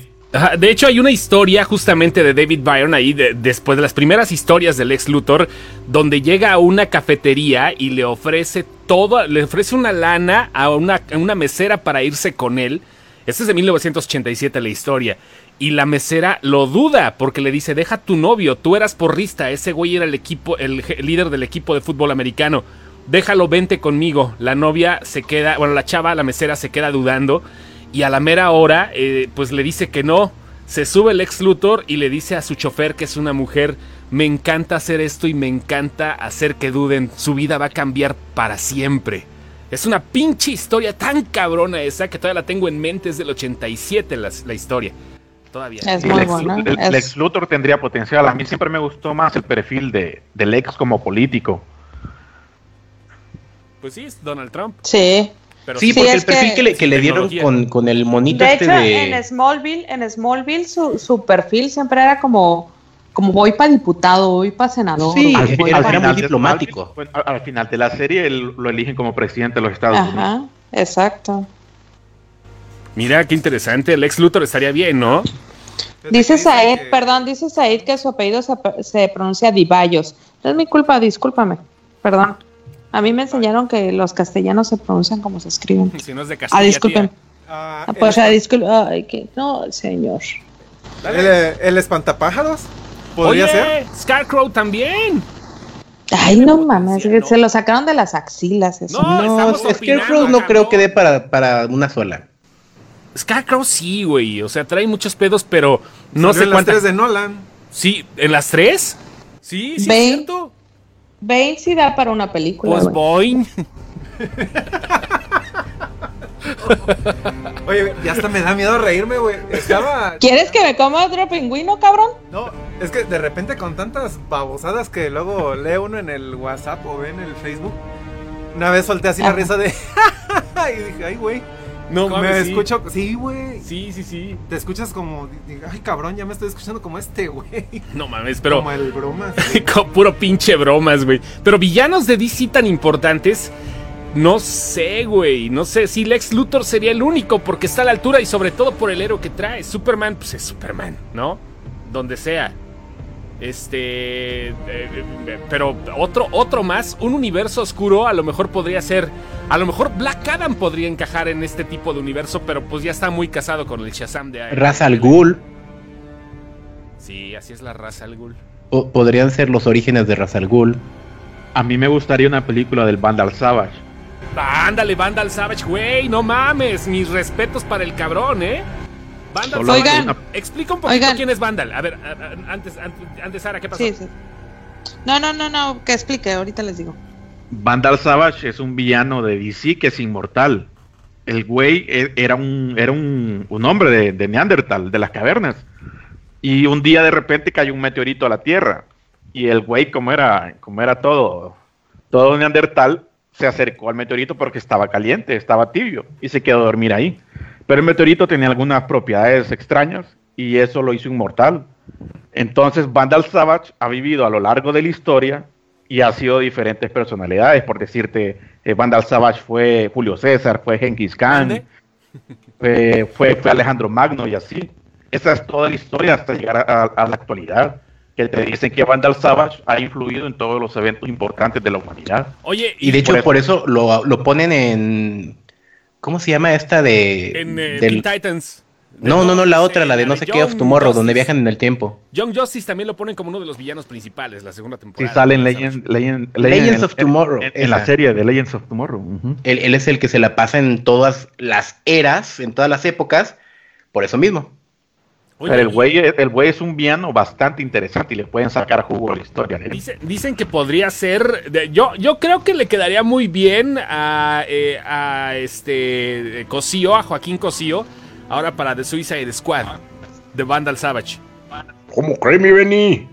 de hecho hay una historia justamente de David Byron ahí, de- después de las primeras historias del ex Luthor, donde llega a una cafetería y le ofrece todo, le ofrece una lana a una, una mesera para irse con él. Esta es de 1987 la historia. Y la mesera lo duda porque le dice, deja tu novio, tú eras porrista, ese güey era el equipo, el líder del equipo de fútbol americano. Déjalo, vente conmigo. La novia se queda, bueno, la chava, la mesera se queda dudando. Y a la mera hora, eh, pues le dice que no. Se sube el ex Luthor y le dice a su chofer, que es una mujer, me encanta hacer esto y me encanta hacer que duden. Su vida va a cambiar para siempre. Es una pinche historia tan cabrona esa que todavía la tengo en mente. Es del 87 la, la historia. Todavía. Es muy Lex, buena. Lu- Es- Lex Luthor tendría potencial. A mí siempre me gustó más el perfil de, de Lex como político. Pues sí, es Donald Trump. Sí. Pero Sí, Sí, porque el perfil que- que, le, que le dieron con, con el monito De este hecho, de... en Smallville, en Smallville su, su perfil siempre era como, como voy para diputado, voy para senador. Sí, voy al pa- final era muy de- diplomático. bueno, al, al final de la serie lo eligen como presidente de los Estados Unidos. Exacto. Mira, qué interesante. El ex Luthor estaría bien, ¿no? Dice Said, que- perdón, dice Said que su apellido se, se pronuncia Divallos. No es mi culpa, discúlpame. Perdón. A mí me enseñaron que los castellanos se pronuncian como se escriben. Si no es de Castilla. Ah, disculpen. Ah, Ah, pues, el, ah, disculpe. Ay, que no, señor. el, el espantapájaros podría Oye, ser. Scarecrow también. Ay, no mames, se lo sacaron de las axilas. Eso. No, No, Scarecrow no creo que dé para, para una sola. Scarecrow sí, güey. O sea, trae muchos pedos, pero no Salió sé en las tres de Nolan. Sí, ¿en las tres? Sí, sí, Ve. es cierto. Bane sí da para una película. Pues. Boing. Oye, ya hasta me da miedo reírme, güey. Estaba. ¿Quieres que me coma otro pingüino, cabrón? No, es que de repente con tantas babosadas que luego lee uno en el WhatsApp o ve en el Facebook. Una vez solté así la risa de. y dije, ay, güey. No me mames, sí. escucho. Sí, güey. Sí, sí, sí. Te escuchas como. Ay, cabrón, ya me estoy escuchando como este, güey. No mames, pero. Como el broma. Con puro pinche bromas, güey. Pero villanos de DC tan importantes. No sé, güey. No sé si Lex Luthor sería el único porque está a la altura y sobre todo por el héroe que trae. Superman, pues es Superman, ¿no? Donde sea. Este. eh, eh, pero otro, otro más, un universo oscuro, a lo mejor podría ser. A lo mejor Black Adam podría encajar en este tipo de universo, pero pues ya está muy casado con el Shazam de Ra's al Ghul. Sí, así es la raza al Ghul. o- podrían ser los orígenes de Ra's al Ghul. A mí me gustaría una película del Vandal Savage. Ándale, Vandal Savage, güey, no mames, mis respetos para el cabrón, ¿eh? Vandal Oigan. explica un poquito Oigan. quién es Vandal. A ver, antes, antes, antes, Sara, ¿qué pasó? Sí, sí. No, no, no, no, que explique, ahorita les digo. Vandal Savage es un villano de DC que es inmortal. El güey e- era un, era un, un hombre de, de Neandertal, de las cavernas. Y un día de repente cayó un meteorito a la Tierra. Y el güey, como era, como era todo, todo Neandertal, se acercó al meteorito porque estaba caliente, estaba tibio, y se quedó a dormir ahí. Pero el meteorito tenía algunas propiedades extrañas y eso lo hizo inmortal. Entonces Vandal Savage ha vivido a lo largo de la historia y ha sido diferentes personalidades. Por decirte, eh, Vandal Savage fue Julio César, fue Genghis Khan, fue, fue, fue Alejandro Magno y así. Esa es toda la historia hasta llegar a, a- a la actualidad. Que te dicen que Vandal Savage ha influido en todos los eventos importantes de la humanidad. Oye, Y de hecho, por por eso lo, lo ponen en. ¿Cómo se llama esta de. en eh, del- Teen Titans. No, no, no, la otra, la de no sé qué of Tomorrow, donde viajan en el tiempo. Young Justice también lo ponen como uno de los villanos principales, la segunda temporada. sale en Legend-. Legend- Legends Legend- of Tomorrow, En, en la serie de Legends of Tomorrow. él es el que se la pasa en todas las eras, en todas las épocas, por eso mismo. Oye, Pero el güey, el güey es un villano bastante interesante y le pueden sacar jugo a la historia. ¿eh? dice- dicen que podría ser. de- yo, yo creo que le quedaría muy bien a, eh, a este Cosío, a Joaquín Cosío, ahora para The Suicide Squad de Vandal Savage. ¿Cómo cree mi Benny?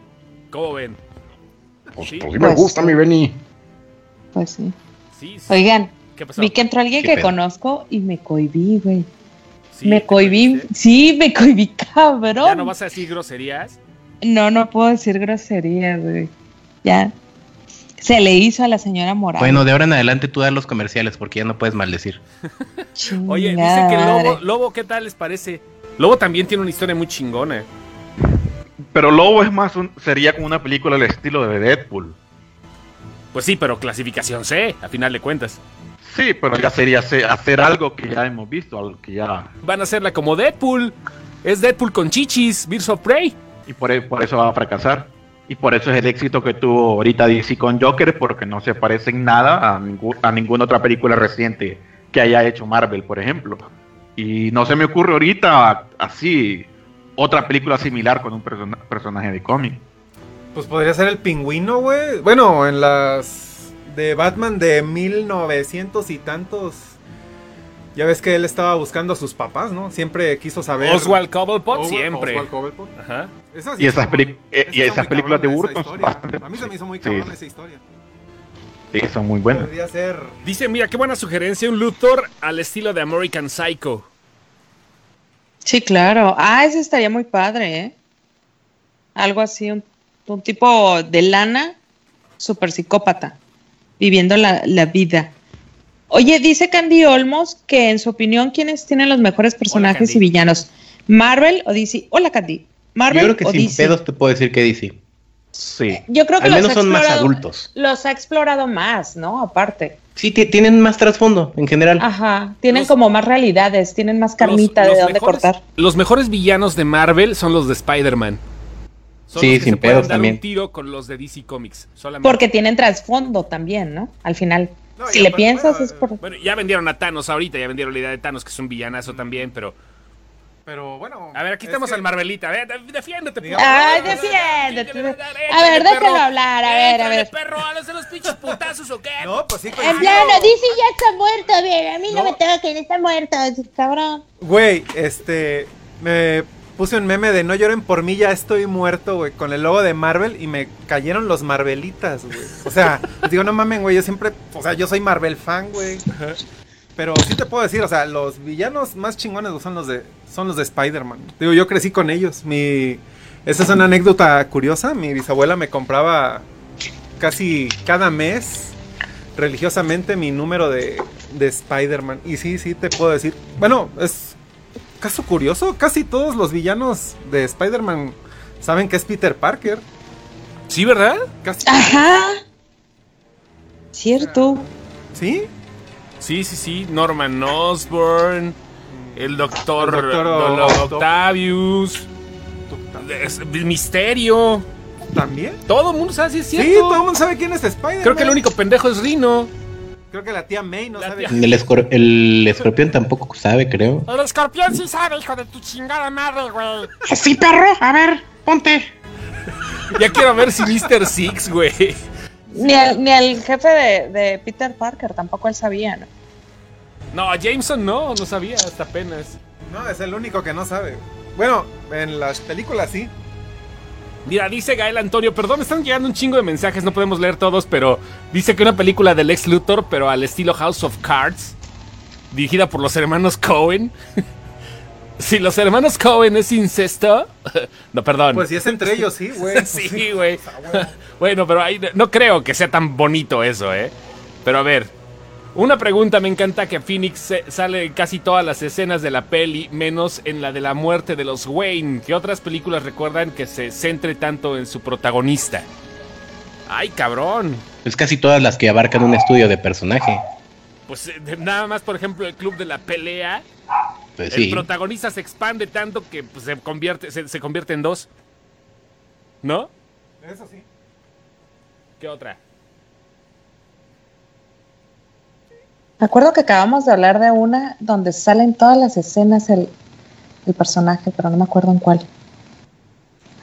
¿Cómo ven? Pues, Sí. pues sí me Pues gusta mi Benny. Pues sí. Sí, sí. Oigan, ¿Qué pasó? vi que entró alguien ¿Qué que conozco y me cohibí, güey. Sí, me ¿te cohibí. Sí, me cohibí, cabrón. ¿Ya no vas a decir groserías? No, no puedo decir groserías, güey. Ya. Se le hizo a la señora Morales. Bueno, de ahora en adelante tú das los comerciales porque ya no puedes maldecir. Oye, dice que. Lobo, Lobo, ¿qué tal les parece? Lobo también tiene una historia muy chingona. Pero Lobo es más un, sería como una película al estilo de Deadpool. Pues sí, pero clasificación C, a final de cuentas. Sí, pero ya sería hacer, algo que ya hemos visto, algo que ya... Van a hacerla como Deadpool. Es Deadpool con chichis, Birds of Prey. Y por, e- por eso va a fracasar. Y por eso es el éxito que tuvo ahorita DC con Joker, porque no se parece en nada a, a ninguna otra película reciente que haya hecho Marvel, por ejemplo. Y no se me ocurre ahorita así otra película similar con un persona- personaje de cómic. Pues podría ser el pingüino, güey. Bueno, en las de Batman de 1900 y tantos. Ya ves que él estaba buscando a sus papás, ¿no? Siempre quiso saber. Oswald Cobblepot, Oswald- siempre. Oswald Cobblepot. Ajá. Esa sí Y esas muy- eh, y está esas películas de esa Burton A mí se me hizo muy sí. cabrón esa historia. Sí, son muy buenas. Podría ser. Dice, mira, qué buena sugerencia, un Luthor al estilo de American Psycho. Sí, claro. Ah, ese estaría muy padre, ¿eh? Algo así, un, un tipo de lana, super psicópata, viviendo la, la vida. Oye, dice Candy Olmos que en su opinión, ¿quiénes tienen los mejores personajes y villanos? ¿Marvel o DC? Hola, Candy. ¿Marvel Yo creo que o sin DC? pedos te puedo decir que DC. Sí. Yo creo que Al los menos son más adultos. Los ha explorado más, ¿no? Aparte. Sí, ti- tienen más trasfondo en general. Ajá. Tienen Los- como más realidades, tienen más carnita Los- de dónde mejores- cortar. Los mejores villanos de Marvel son los de Spider-Man. Son Sí, los que sin se pueden pedos dar también. un tiro con los de DC Comics. Solamente. Porque tienen trasfondo también, ¿no? Al final. No, si le piensas bueno, es por... Bueno, ya vendieron a Thanos ahorita, ya vendieron la idea de Thanos, que es un villanazo también, pero... Pero bueno. A ver, aquí es estamos que- al Marvelita. A ver, de- defiéndete. Digamos-. Ay, defiéndete. A ver, déjalo hablar, a ver, a ver. perro, ¿a los de los pinches putazos o qué? No, pues sí, En plano, DC ya está muerto, bien. A mí no, No. me tengo que está muerto, cabrón. Güey, este. Me puse un meme de no lloren por mí, ya estoy muerto, güey, con el logo de Marvel y me cayeron los Marvelitas, güey. O sea, les digo, no mamen, güey, yo siempre. O sea, yo soy Marvel fan, güey. Pero sí te puedo decir, o sea, los villanos más chingones son los de son los de Spider-Man. Digo, yo crecí con ellos. Mi esa es una anécdota curiosa. Mi bisabuela me compraba casi cada mes religiosamente mi número de, de Spider-Man. Y sí, sí te puedo decir. Bueno, es caso curioso. Casi todos los villanos de Spider-Man saben que es Peter Parker. Sí, ¿verdad? Casi. Ajá. Cierto. ¿Sí? Sí, sí, sí. Norman Osborn, el doctor, El doctor Octavius, es- Misterio. ¿También? Todo el mundo sabe si es cierto. Sí, todo el mundo sabe quién es Spider-Man. Creo que el único pendejo es Rino. Creo que la tía May no La sabe. El, escor- el escorpión tampoco sabe, creo. El escorpión sí sabe, hijo de tu chingada madre, güey. Sí, perro, a ver, ponte. Ya quiero ver si Mr. Six, güey. Ni el, ni el jefe de, de Peter Parker tampoco él sabía, ¿no? No, Jameson no, no sabía hasta apenas. No, es el único que no sabe. Bueno, en las películas sí. Mira, dice Gael Antonio, perdón, me están llegando un chingo de mensajes, no podemos leer todos, pero dice que una película del ex Luthor, pero al estilo House of Cards, dirigida por los hermanos Cohen. si los hermanos Cohen es incesto, no, perdón. Pues si es entre ellos, sí, güey. sí, güey. bueno, pero ahí no creo que sea tan bonito eso, ¿eh? Pero a ver, una pregunta, me encanta que Phoenix sale en casi todas las escenas de la peli, menos en la de la muerte de los Wayne. ¿Qué otras películas recuerdan que se centre tanto en su protagonista? Ay, cabrón. Es casi todas las que abarcan un estudio de personaje. Pues eh, de- nada más, por ejemplo, el club de la pelea. Pues El sí. protagonista se expande tanto que pues, se, convierte, se, se convierte en dos. ¿No? Eso sí. ¿Qué otra? Me acuerdo que acabamos de hablar de una donde salen todas las escenas el, el personaje, pero no me acuerdo en cuál.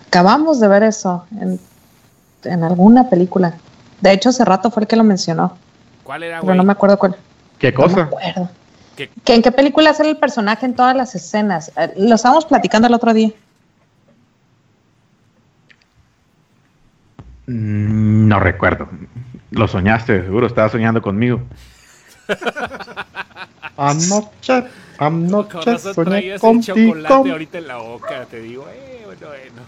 Acabamos de ver eso en, en alguna película. De hecho, hace rato fue el que lo mencionó, ¿Cuál era, pero güey? no me acuerdo cuál. ¿Qué No me cosa? acuerdo. ¿Qué? ¿Que ¿En qué película sale el personaje en todas las escenas? Eh, Lo estábamos platicando el otro día. Mm, No recuerdo. Lo soñaste, seguro. Estabas soñando conmigo. Anoche, Con anoche soñé contigo. chocolate ahorita en la boca, te digo, eh, bueno, bueno.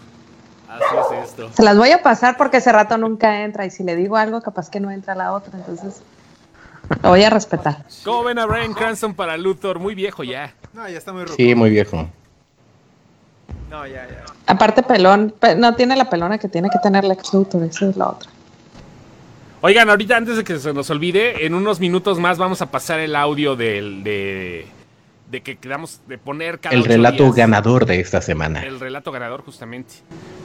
Así es esto. Se las voy a pasar porque ese rato nunca entra y si le digo algo capaz que no entra la otra, entonces lo voy a respetar. ¿Cómo ven a Brian Cranston para Luthor? Muy viejo ya. No, ya está muy ruco. Sí, muy viejo. No, ya, ya. Aparte pelón, pe- no tiene la pelona que tiene que tener Lex Luthor, esa es la otra. Oigan, ahorita antes de que se nos olvide, en unos minutos más vamos a pasar el audio del, de, de que quedamos de poner cada El relato días. ganador de esta semana. El relato ganador, justamente.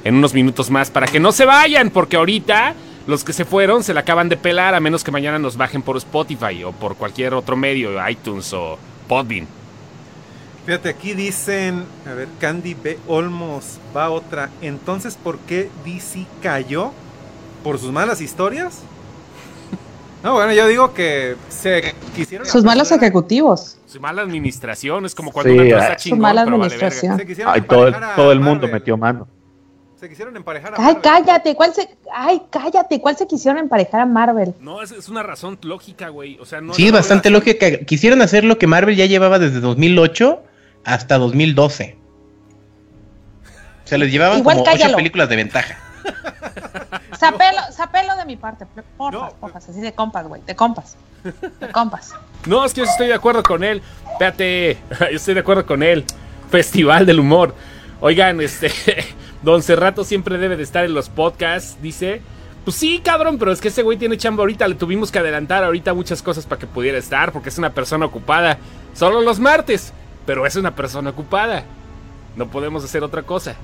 En unos minutos más, para que no se vayan, porque ahorita los que se fueron se la acaban de pelar, a menos que mañana nos bajen por Spotify o por cualquier otro medio, iTunes o Podbean. Fíjate, aquí dicen, a ver, Candy B. Olmos, va otra. Entonces, ¿por qué DC cayó? ¿Por sus malas historias? No, bueno, yo digo que se quisieron... Sus malos ejecutivos. Su mala administración es como cuando Sí, una empresa ah. chingón, Su mala vale administración. Se Ay, todo, el- emparejar a todo el mundo Marvel. metió mano. Se quisieron emparejar a Ay, Marvel. cállate, ¿cuál se, ay, cállate, ¿cuál se quisieron emparejar a Marvel? No, es, es una razón lógica, güey. O sea, no Sí, bastante lógica. Quisieron hacer lo que Marvel ya llevaba desde 2008 hasta 2012. O sea, les llevaban Igual como ocho películas de ventaja. Sapelo, sapelo de mi parte, porfas, No. porfas, así de compas, güey, de compas, de compas. No, es que yo estoy de acuerdo con él. Espérate, yo estoy de acuerdo con él. Festival del humor. Oigan, este, Don Cerrato siempre debe de estar en los podcasts, dice. Pues sí, cabrón, pero es que ese güey tiene chamba ahorita. Le tuvimos que adelantar ahorita muchas cosas para que pudiera estar, porque es una persona ocupada. Solo los martes, pero es una persona ocupada. No podemos hacer otra cosa.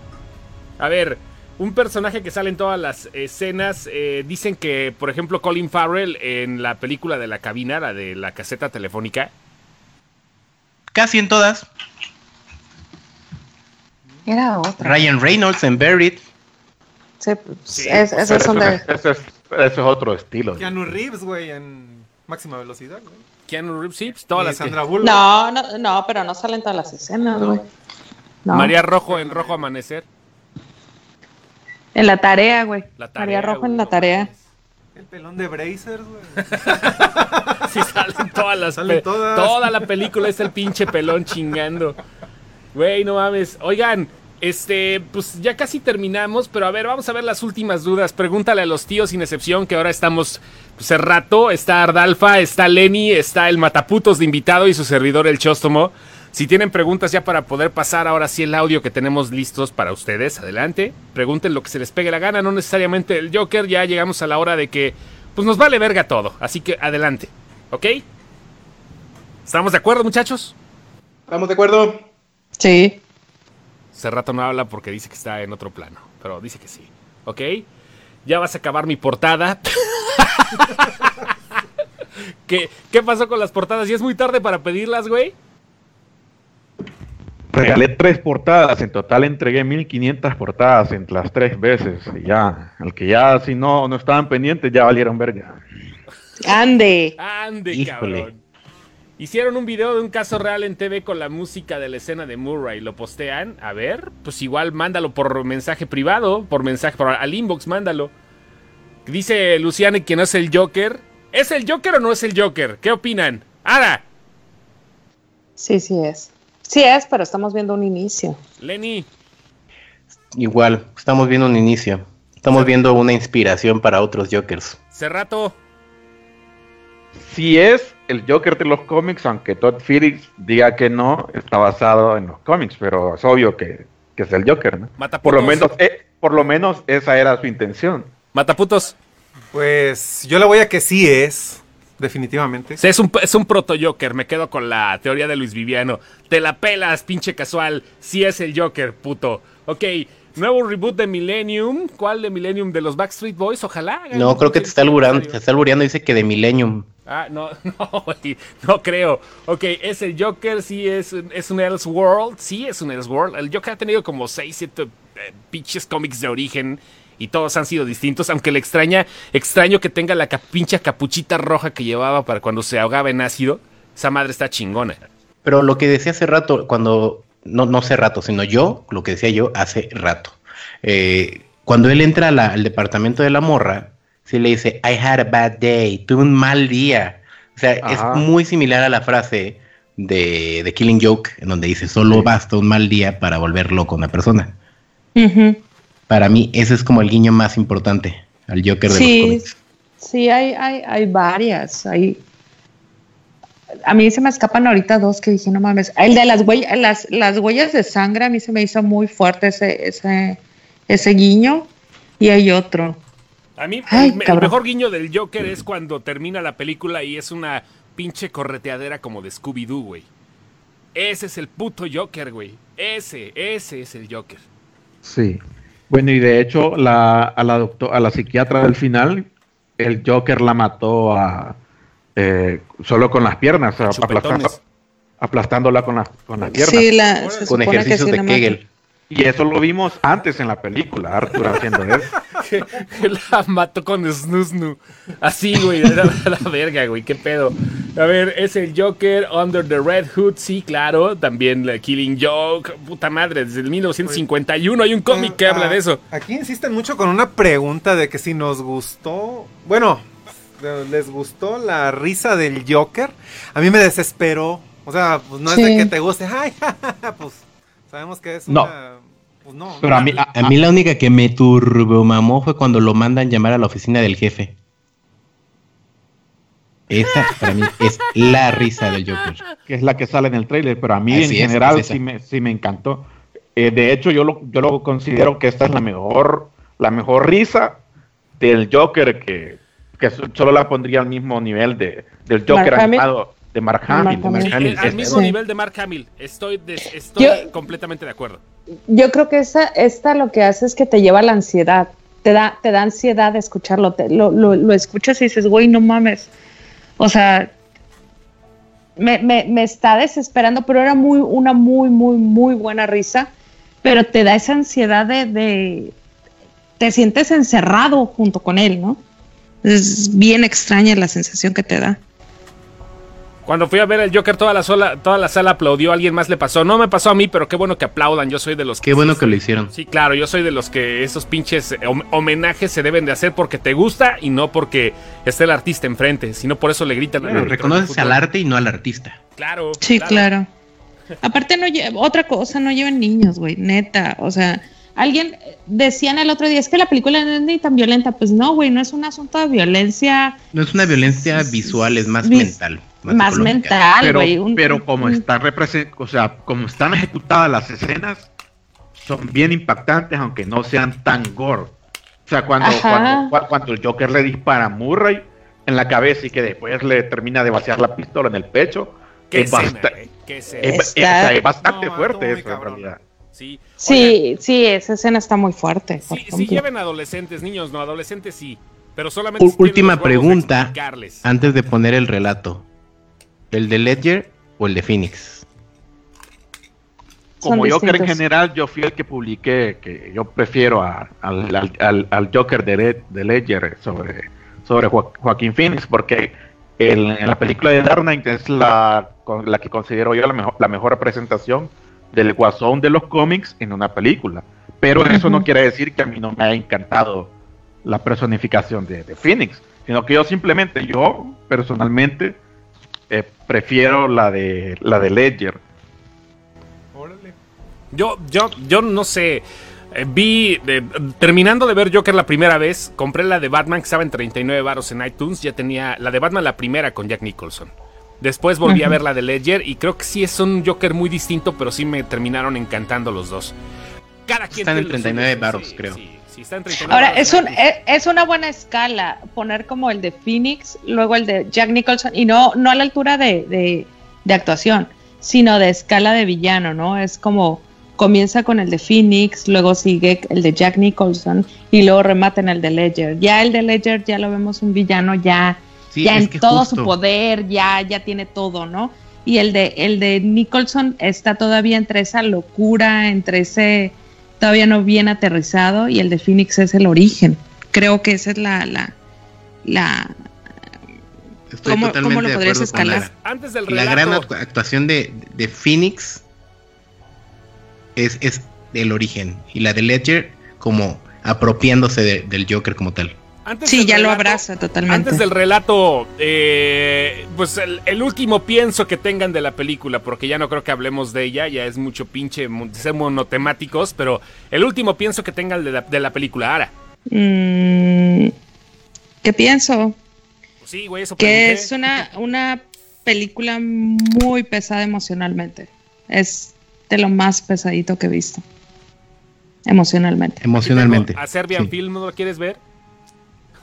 A ver, un personaje que sale en todas las escenas. eh, dicen que, por ejemplo, Colin Farrell en la película de la cabina, la de la caseta telefónica. Casi en todas. Era otra. Ryan Reynolds en Buried. Sí, pues, Sí, es- pues, de... Es, ese es otro estilo. Keanu Reeves, güey, en máxima velocidad, güey. Keanu Reeves, sí, pues, todas las que- Sandra Bullock. No, no, no, pero no salen todas las escenas, güey. No. María Rojo en Rojo Amanecer. En la tarea, güey. La tarea, María Rojo güey, en la no tarea. El pelón de Brazers, güey. Sí, salen todas las. Salen todas. Toda la película es el pinche pelón chingando. Güey, no mames. Oigan, este, pues ya casi terminamos, pero a ver, vamos a ver las últimas dudas. Pregúntale a los tíos sin excepción, que ahora estamos pues, hace rato. Está Ardalfa, está Lenny, está el Mataputos de invitado y su servidor, el Chóstomo. Si tienen preguntas ya para poder pasar ahora sí el audio que tenemos listos para ustedes, adelante. Pregunten lo que se les pegue la gana, no necesariamente el Joker. Ya llegamos a la hora de que, pues nos vale verga todo. Así que adelante, ¿ok? ¿Estamos de acuerdo, muchachos? ¿Estamos de acuerdo? Sí. Hace rato no habla porque dice que está en otro plano, pero dice que sí, ¿ok? Ya vas a acabar mi portada. ¿Qué, ¿Qué pasó con las portadas? ¿Y es muy tarde para pedirlas, güey? Regalé tres portadas, en total entregué 1500 portadas entre las tres veces. Y ya, el que ya si no, no estaban pendientes ya valieron verga. Ande. Ande, Híjole. cabrón. Hicieron un video de un caso real en TV con la música de la escena de Murray. ¿Lo postean? A ver, pues igual mándalo por mensaje privado, por mensaje, por, al inbox, mándalo. Dice Luciane que no es el Joker. ¿Es el Joker o no es el Joker? ¿Qué opinan? ¡Ara! Sí, sí es. Sí es, pero estamos viendo un inicio. Lenny. Igual, estamos viendo un inicio. Estamos viendo una inspiración para otros Jokers. Cerrato. Si es el Joker de los cómics, aunque Todd Phillips diga que no, está basado en los cómics, pero es obvio que, que es el Joker, ¿no? Mataputos. Por lo menos, eh, por lo menos esa era su intención. Mataputos. Pues yo le voy a que sí es, definitivamente. Sí, es un, es un proto-Joker. Me quedo con la teoría de Luis Viviano. Te la pelas, pinche casual. Sí es el Joker, puto. Ok, nuevo reboot de Millennium. ¿Cuál de Millennium? ¿De los Backstreet Boys? Ojalá. No, creo que te está albureando, te está albureando, dice que de Millennium. Ah, no, no, güey, no creo. Ok, es el Joker, sí es, un- es un Elseworld, sí es un Elseworld. El Joker ha tenido como 6, 7 pinches cómics de origen y todos han sido distintos, aunque le extraña, extraño que tenga la pinche capuchita roja que llevaba para cuando se ahogaba en ácido. Esa madre está chingona. Pero lo que decía hace rato, cuando, no, no hace rato, sino yo, lo que decía yo hace rato. Eh, cuando él entra la- al departamento de la morra, sí le dice, I had a bad day, tuve un mal día. O sea, Ajá. es muy similar a la frase de, de Killing Joke, en donde dice, solo basta un mal día para volver loco a una persona. Para mí, ese es como el guiño más importante al Joker de Sí. los cómics. Sí, hay, hay, hay varias. Hay... A mí se me escapan ahorita dos que dije, no mames. El de las huellas, las, las huellas de sangre, a mí se me hizo muy fuerte ese, ese, ese guiño. Y hay otro. A mí Ay, el, el mejor guiño del Joker es cuando termina la película y es una pinche correteadera como de Scooby-Doo, güey. Ese es el puto Joker, güey. Ese, ese es el Joker. Sí. Bueno, y de hecho, la, a, la doctor, a la psiquiatra del final, el Joker la mató a, eh, solo con las piernas, aplastando- aplastándola con, las con las piernas. Sí, la, se Con ejercicios sí de. Kegel. Y eso lo vimos antes en la película, Arthur haciendo eso. Que la mató con Snusnu. Así, güey. Era la, la verga, güey. Qué pedo. A ver, es el Joker Under the Red Hood. Sí, claro. También la Killing Joke. Puta madre. Desde el 1951 hay un cómic que Ah, habla de eso. Aquí insisten mucho con una pregunta de que si nos gustó. Bueno, ¿les gustó la risa del Joker? A mí me desesperó. O sea, pues no es de que te guste. Ay, pues sabemos que es No. una. Pues no. Pero a mí, a- A mí la única que me turbomamó fue cuando lo mandan llamar a la oficina del jefe. Esa para mí es la risa del Joker. que es la que sale en el tráiler, pero a mí Así en es, general es sí, me, sí me encantó. Eh, de hecho, yo lo, yo lo considero que esta es la mejor, la mejor risa del Joker que, que so- solo la pondría al mismo nivel de, del Joker Mark animado de Mark Mark Hamill. de Mark Hamill. Sí, al mismo Sí. nivel de Mark Hamill. Estoy, Yo- completamente de acuerdo. Yo creo que esa, esta lo que hace es que te lleva a la ansiedad. Te da, te da ansiedad de escucharlo. Te- lo, lo, lo escuchas y dices, güey, no mames. O sea, me, me, me está desesperando, pero era muy, una muy, muy, muy buena risa. Pero te da esa ansiedad de, de- te sientes encerrado junto con él, ¿no? Es bien extraña la sensación que te da. Cuando fui a ver el Joker, toda la, sola, toda la sala aplaudió. A alguien más le pasó. No me pasó a mí, pero qué bueno que aplaudan. Yo soy de los Qué bueno que lo hicieron. Sí, claro, yo soy de los que esos pinches hom- homenajes se deben de hacer porque te gusta y no porque esté el artista enfrente, sino por eso le gritan. Bueno, reconoces al arte y no al artista. Claro. Sí, claro. Aparte, no otra cosa, no lleven niños, güey, neta. O sea, alguien eh, decían el otro día, es que la película no es ni tan violenta. Pues no, güey, no es un asunto de violencia No es una violencia visual, es más Vis- mental. Más mental, pero, güey. un- pero como un- están represent- o sea, como están ejecutadas las escenas, son bien impactantes, aunque no sean tan gore. O sea, cuando, cuando, cua- cuando el Joker le dispara a Murray en la cabeza y que después le termina de vaciar la pistola en el pecho, es, qué escena. es- bastante No, fuerte eso, en realidad. Sí, Sí, sí, esa escena está muy fuerte. sí, sí lleven adolescentes, niños no, adolescentes sí, pero solamente U- si tienen última pregunta antes de poner el relato. ¿El de Ledger o el de Phoenix? Como Joker en general, yo fui el que publiqué que yo prefiero a- al, al- al- al Joker de, Le- de Ledger sobre, sobre Jo- Joaquín Phoenix, porque el- en la película de Dark Knight es la, con- la que considero yo la mejor, la mejor representación del guasón de los cómics en una película. Pero eso no quiere decir que a mí no me haya encantado la personificación de, de Phoenix, sino que yo simplemente, yo personalmente, eh, prefiero la de, la de Ledger. Órale. Yo, yo, yo no sé. eh, vi, eh, terminando de ver Joker la primera vez, compré la de Batman que estaba en 39 baros en iTunes. Ya tenía la de Batman la primera con Jack Nicholson. Después volví a ver la de Ledger y creo que sí es un Joker muy distinto, pero sí me terminaron encantando los dos. Cada quien Están en tiene lo 39 suyo, varos, sí, creo. sí, sí, está en 39 Ahora, es, un, iTunes. es, es una buena escala poner como el de Phoenix, luego el de Jack Nicholson, y no, no a la altura de, de- de actuación, sino de escala de villano, ¿no? Es como comienza con el de Phoenix, luego sigue el de Jack Nicholson y luego remata en el de Ledger. Ya el de Ledger ya lo vemos un villano ya, Sí, ya en todo justo. su poder, ya, ya tiene todo, ¿no? Y el de, el de Nicholson está todavía entre esa locura, entre ese todavía no bien aterrizado, y el de Phoenix es el origen. Creo que esa es la, la, la Estoy ¿Cómo- totalmente cómo lo de podrías la- escalar? Antes del La gran actu- actuación de, de Phoenix es, es el origen. Y la de Ledger como apropiándose de- del Joker como tal. Antes Sí, del ya lo relato- abraza totalmente. Antes del relato, eh, pues el, el último pienso que tengan de la película, porque ya no creo que hablemos de ella, ya es mucho pinche ser monotemáticos, pero el último pienso que tengan de la, de la película, Ara. Mm, ¿Qué pienso? Pues sí, güey, eso Que pregunté. es una, una película muy pesada emocionalmente. Es de lo más pesadito que he visto. Emocionalmente. Emocionalmente. ¿A Serbian Sí. Film no lo quieres ver?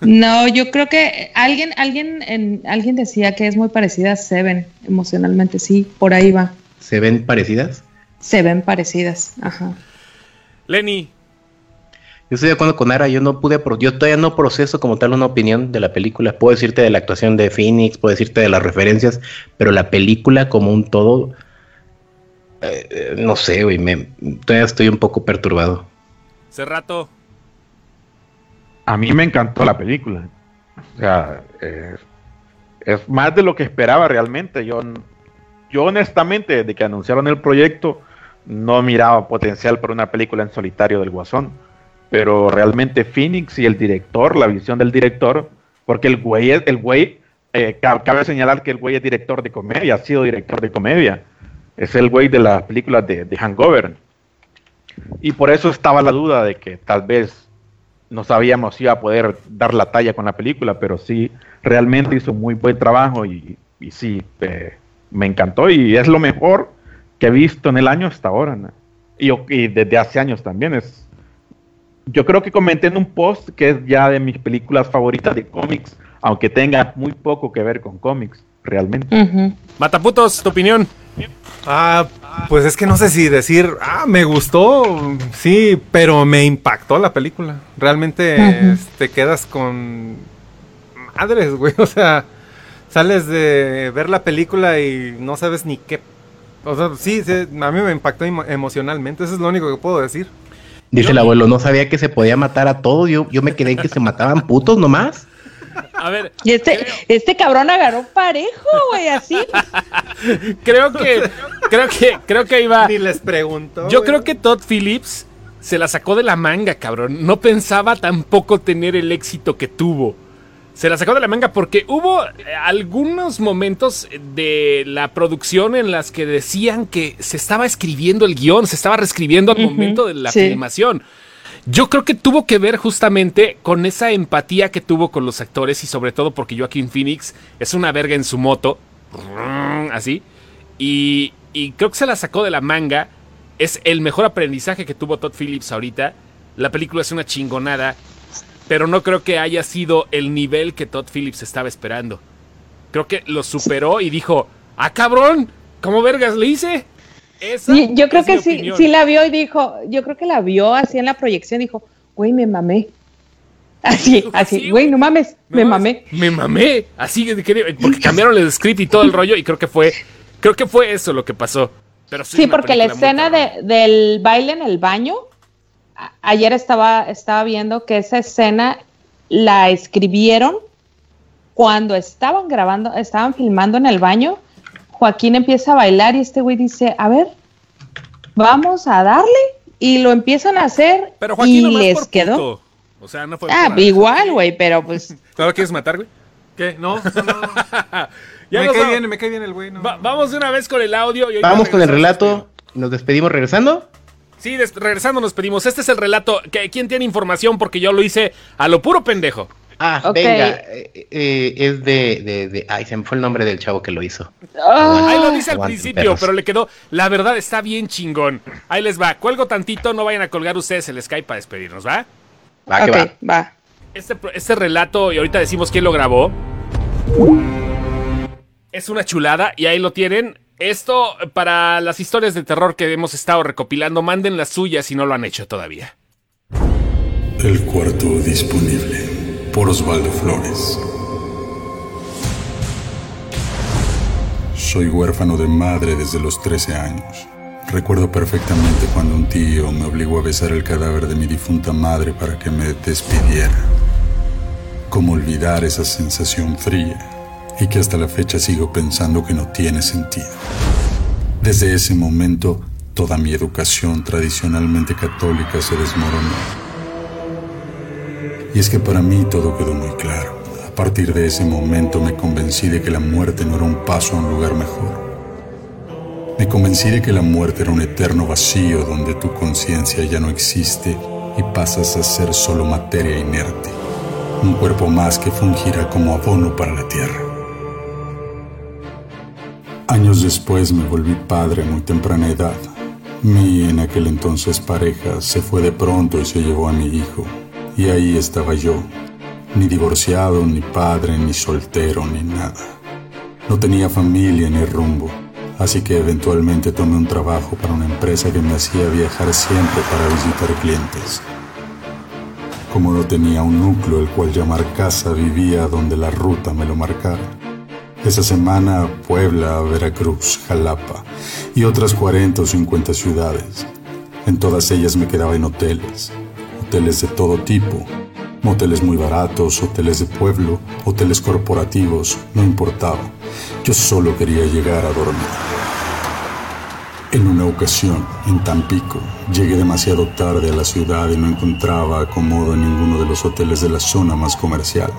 No, yo creo que alguien, alguien, en, alguien decía que es muy parecida a Seven emocionalmente. Sí, por ahí va. ¿Se ven parecidas? Se ven parecidas. Ajá. Lenny, Yo estoy de acuerdo con Ara, yo no pude, yo todavía no proceso como tal una opinión de la película. Puedo decirte de la actuación de Phoenix, puedo decirte de las referencias, pero la película como un todo, eh, eh, no sé, güey, me, todavía estoy un poco perturbado. hace rato. A mí me encantó la película. O sea, eh, es más de lo que esperaba realmente. Yo, yo honestamente, desde que anunciaron el proyecto, no miraba potencial para una película en solitario del Guasón. Pero realmente Phoenix y el director, la visión del director, porque el güey, el güey, eh, ca- cabe señalar que el güey es director de comedia, ha sido director de comedia. Es el güey de las películas de, de Hangover. Y por eso estaba la duda de que tal vez no sabíamos si iba a poder dar la talla con la película, pero sí, realmente hizo muy buen trabajo y, sí, eh, me encantó y es lo mejor que he visto en el año hasta ahora. Y, y desde hace años también es... Yo creo que comenté en un post que es ya de mis películas favoritas de cómics, aunque tenga muy poco que ver con cómics, realmente. Mataputos, tu opinión. Ah, pues es que no sé si decir, ah, me gustó, sí, pero me impactó la película. Realmente te quedas con madres, güey. O sea, sales de ver la película y no sabes ni qué. O sea, sí, sí, a mí me impactó emo- emocionalmente. Eso es lo único que puedo decir. Dice el abuelo, no sabía que se podía matar a todos, yo, yo me quedé en que se mataban putos nomás. A ver, Y este, este cabrón agarró parejo, güey, así. creo que, creo que, creo que iba. Ni les pregunto. Yo güey. creo que Todd Phillips se la sacó de la manga, cabrón. No pensaba tampoco tener el éxito que tuvo. Se la sacó de la manga porque hubo eh, algunos momentos de la producción en las que decían que se estaba escribiendo el guion, se estaba reescribiendo al momento de la sí. filmación. Yo creo que tuvo que ver justamente con esa empatía que tuvo con los actores y sobre todo porque Joaquín Phoenix es una verga en su moto, así, y, creo que se la sacó de la manga. Es el mejor aprendizaje que tuvo Todd Phillips ahorita. La película es una chingonada, pero no creo que haya sido el nivel que Todd Phillips estaba esperando. Creo que lo superó y dijo, ah cabrón, ¿cómo vergas le hice? Esa yo creo es que sí, sí la vio y dijo, yo creo que la vio así en la proyección, dijo, güey, me mamé. Así, Sí, así, güey, no mames, No me mames, mamé. Me mamé. Así que, que- porque cambiaron el script y todo el rollo y creo que fue creo que fue eso lo que pasó. Pero sí, porque la escena de, del baile en el baño, a- ayer estaba, estaba viendo que esa escena la escribieron cuando estaban grabando, estaban filmando en el baño. Joaquín empieza a bailar y este güey dice, a ver, vamos a darle. Y lo empiezan a hacer Pero Joaquín y nomás les por quedó. puto. O sea, no fue Ah, por- igual, güey, pero pues ¿No lo quieres matar, güey? ¿Qué? No, no, no. Ya me cae va- bien, me cae bien el güey. no. va- vamos de una vez con el audio. y Vamos con el relato, nos despedimos regresando. Sí, regresando nos pedimos. Este es el relato. que- ¿Quién tiene información? Porque yo lo hice a lo puro pendejo. Ah, venga, eh, eh, es de, de, de- Ay, se me fue el nombre del chavo que lo hizo. ah, Ahí lo dice al principio, perros. pero le quedó. La verdad está bien chingón. Ahí les va. Cuelgo tantito, no vayan a colgar ustedes el Skype para despedirnos, ¿va? Va, que va. va. Este, este relato, y ahorita decimos quién lo grabó. Es una chulada, y ahí lo tienen. Esto para las historias de terror que hemos estado recopilando, manden las suyas si no lo han hecho todavía. El cuarto disponible por Osvaldo Flores. Soy huérfano de madre desde los 13 años. Recuerdo perfectamente cuando un tío me obligó a besar el cadáver de mi difunta madre para que me despidiera. ¿Cómo olvidar esa sensación fría? Y que hasta la fecha sigo pensando que no tiene sentido. Desde ese momento, toda mi educación tradicionalmente católica se desmoronó. Y es que para mí todo quedó muy claro. A partir de ese momento me convencí de que la muerte no era un paso a un lugar mejor. Me convencí de que la muerte era un eterno vacío donde tu conciencia ya no existe y pasas a ser solo materia inerte, un cuerpo más que fungirá como abono para la tierra. Años después me volví padre a muy temprana edad. Mi en aquel entonces pareja se fue de pronto y se llevó a mi hijo. Y ahí estaba yo, ni divorciado, ni padre, ni soltero, ni nada. No tenía familia ni rumbo así que eventualmente tomé un trabajo para una empresa que me hacía viajar siempre para visitar clientes. Como no tenía un núcleo el cual llamar casa, vivía donde la ruta me lo marcara. Esa semana Puebla, Veracruz, Jalapa y otras 40 o 50 ciudades. En todas ellas me quedaba en hoteles, hoteles de todo tipo, moteles muy baratos, hoteles de pueblo, hoteles corporativos, no importaba. Yo solo quería llegar a dormir. En una ocasión, en Tampico, llegué demasiado tarde a la ciudad y no encontraba acomodo en ninguno de los hoteles de la zona más comercial.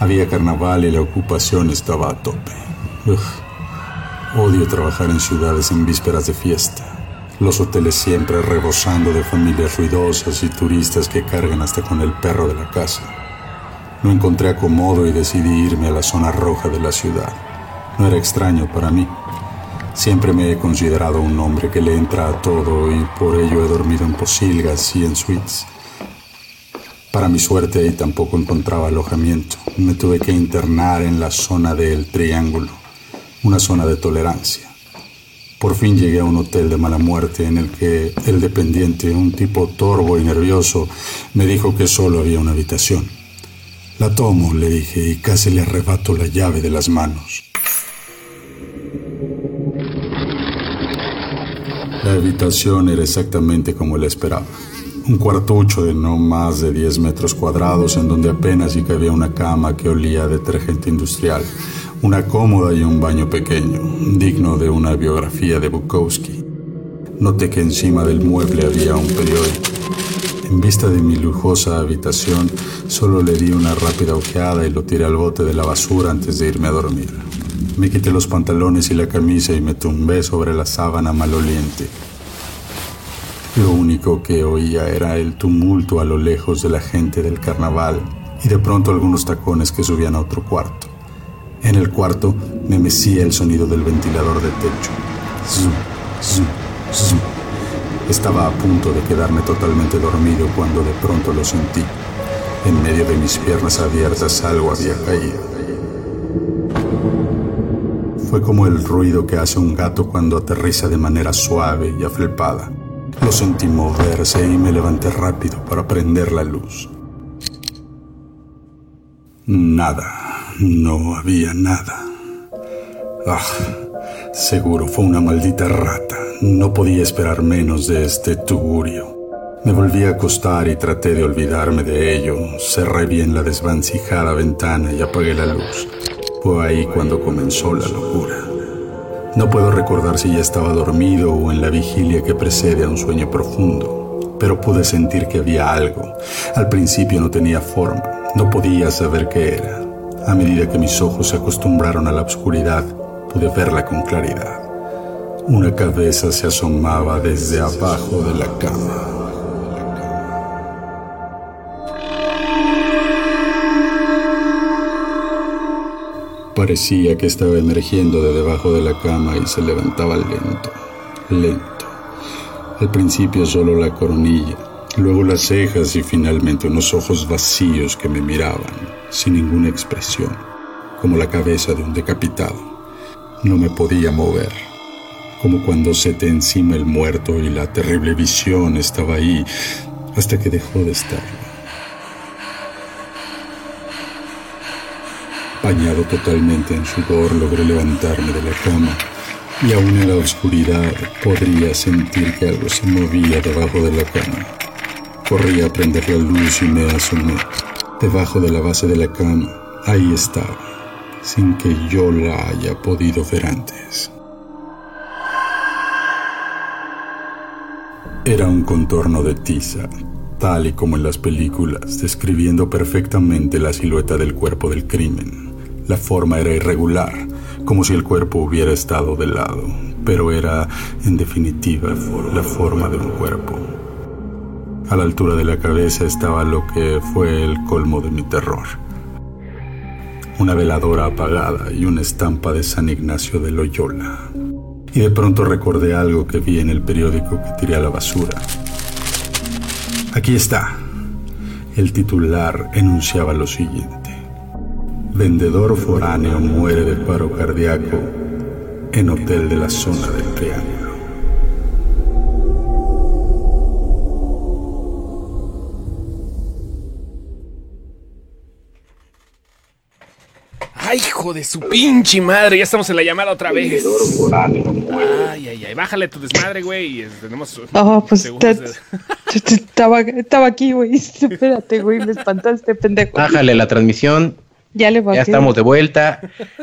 Había carnaval y la ocupación estaba a tope. Odio trabajar en ciudades en vísperas de fiesta. Los hoteles siempre rebosando de familias ruidosas y turistas que cargan hasta con el perro de la casa. No encontré acomodo y decidí irme a la zona roja de la ciudad. No era extraño para mí. Siempre me he considerado un hombre que le entra a todo y por ello he dormido en posilgas y en suites. Para mi suerte tampoco encontraba alojamiento. Me tuve que internar en la zona del Triángulo, una zona de tolerancia. Por fin llegué a un hotel de mala muerte en el que el dependiente, un tipo torvo y nervioso, me dijo que solo había una habitación. La tomo, le dije, y casi le arrebato la llave de las manos. La habitación era exactamente como él esperaba. Un cuartucho de no más de 10 metros cuadrados en donde apenas si cabía una cama que olía a detergente industrial, una cómoda y un baño pequeño, digno de una biografía de Bukowski. Noté que encima del mueble había un periódico. En vista de mi lujosa habitación, solo le di una rápida ojeada y lo tiré al bote de la basura antes de irme a dormir. Me quité los pantalones y la camisa y me tumbé sobre la sábana maloliente. Lo único que oía era el tumulto a lo lejos de la gente del carnaval y de pronto algunos tacones que subían a otro cuarto. En el cuarto me mecía el sonido del ventilador de techo. Zum, zum, zum. Estaba a punto de quedarme totalmente dormido cuando de pronto lo sentí. En medio de mis piernas abiertas algo había caído. Fue como el ruido que hace un gato cuando aterriza de manera suave y afelpada. Lo sentí moverse y me levanté rápido para prender la luz. Nada, no había nada. Ah, seguro fue una maldita rata. No podía esperar menos de este tugurio. Me volví a acostar y traté de olvidarme de ello. Cerré bien la desvancijada ventana y apagué la luz. Fue ahí cuando comenzó la locura. No puedo recordar si ya estaba dormido o en la vigilia que precede a un sueño profundo, pero pude sentir que había algo. Al principio no tenía forma, no podía saber qué era. A medida que mis ojos se acostumbraron a la oscuridad, pude verla con claridad. Una cabeza se asomaba desde abajo de la cama. Parecía que estaba emergiendo de debajo de la cama y se levantaba lento, lento. Al principio solo la coronilla, luego las cejas y finalmente unos ojos vacíos que me miraban, sin ninguna expresión, como la cabeza de un decapitado. No me podía mover, como cuando se te encima el muerto y la terrible visión estaba ahí hasta que dejó de estar. Bañado totalmente en sudor, logré levantarme de la cama y aún en la oscuridad podría sentir que algo se movía debajo de la cama. Corrí a prender la luz y me asomé. Debajo de la base de la cama, ahí estaba, sin que yo la haya podido ver antes. Era un contorno de tiza, tal y como en las películas, describiendo perfectamente la silueta del cuerpo del crimen. La forma era irregular, como si el cuerpo hubiera estado de lado, pero era, en definitiva, la forma de un cuerpo. A la altura de la cabeza estaba lo que fue el colmo de mi terror. Una veladora apagada y una estampa de San Ignacio de Loyola. Y de pronto recordé algo que vi en el periódico que tiré a la basura. Aquí está. El titular enunciaba lo siguiente. Vendedor foráneo muere de paro cardíaco en hotel de la zona del Triángulo. Hijo de su pinche madre, ya estamos en la llamada otra vez. Ay, ay, ay, bájale tu desmadre, güey. Tenemos Oh, pues estaba, estaba aquí, güey. Espérate, güey, me espantaste, pendejo. Bájale la transmisión. Ya le bajé. Ya estamos de vuelta.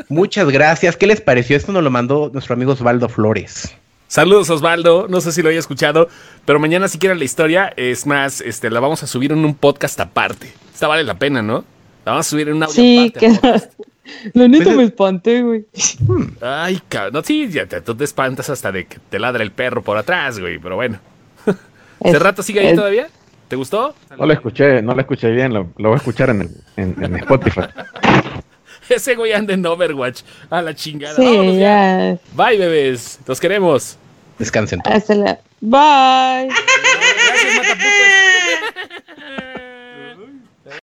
Muchas gracias. ¿Qué les pareció? Esto nos lo mandó nuestro amigo Osvaldo Flores. Saludos Osvaldo, no sé si lo haya escuchado, pero mañana si quieren la historia, es más, este, la vamos a subir en un podcast aparte. Esta vale la pena, ¿no? La vamos a subir en un audio Sí, aparte. que. la neta me espanté, güey. Ay, cabrón, no, sí, ya te, tú te espantas hasta de que te ladra el perro por atrás, güey, pero bueno. ¿Hace Es- rato sigue ahí es- todavía? ¿Te gustó? No lo escuché, no lo escuché bien, lo, lo voy a escuchar en, el, en, en Spotify. Ese güey anda en Overwatch. A la chingada. Sí, Vámonos ya. ya. Bye, bebés. Los queremos. Descansen. Hasta la. Bye.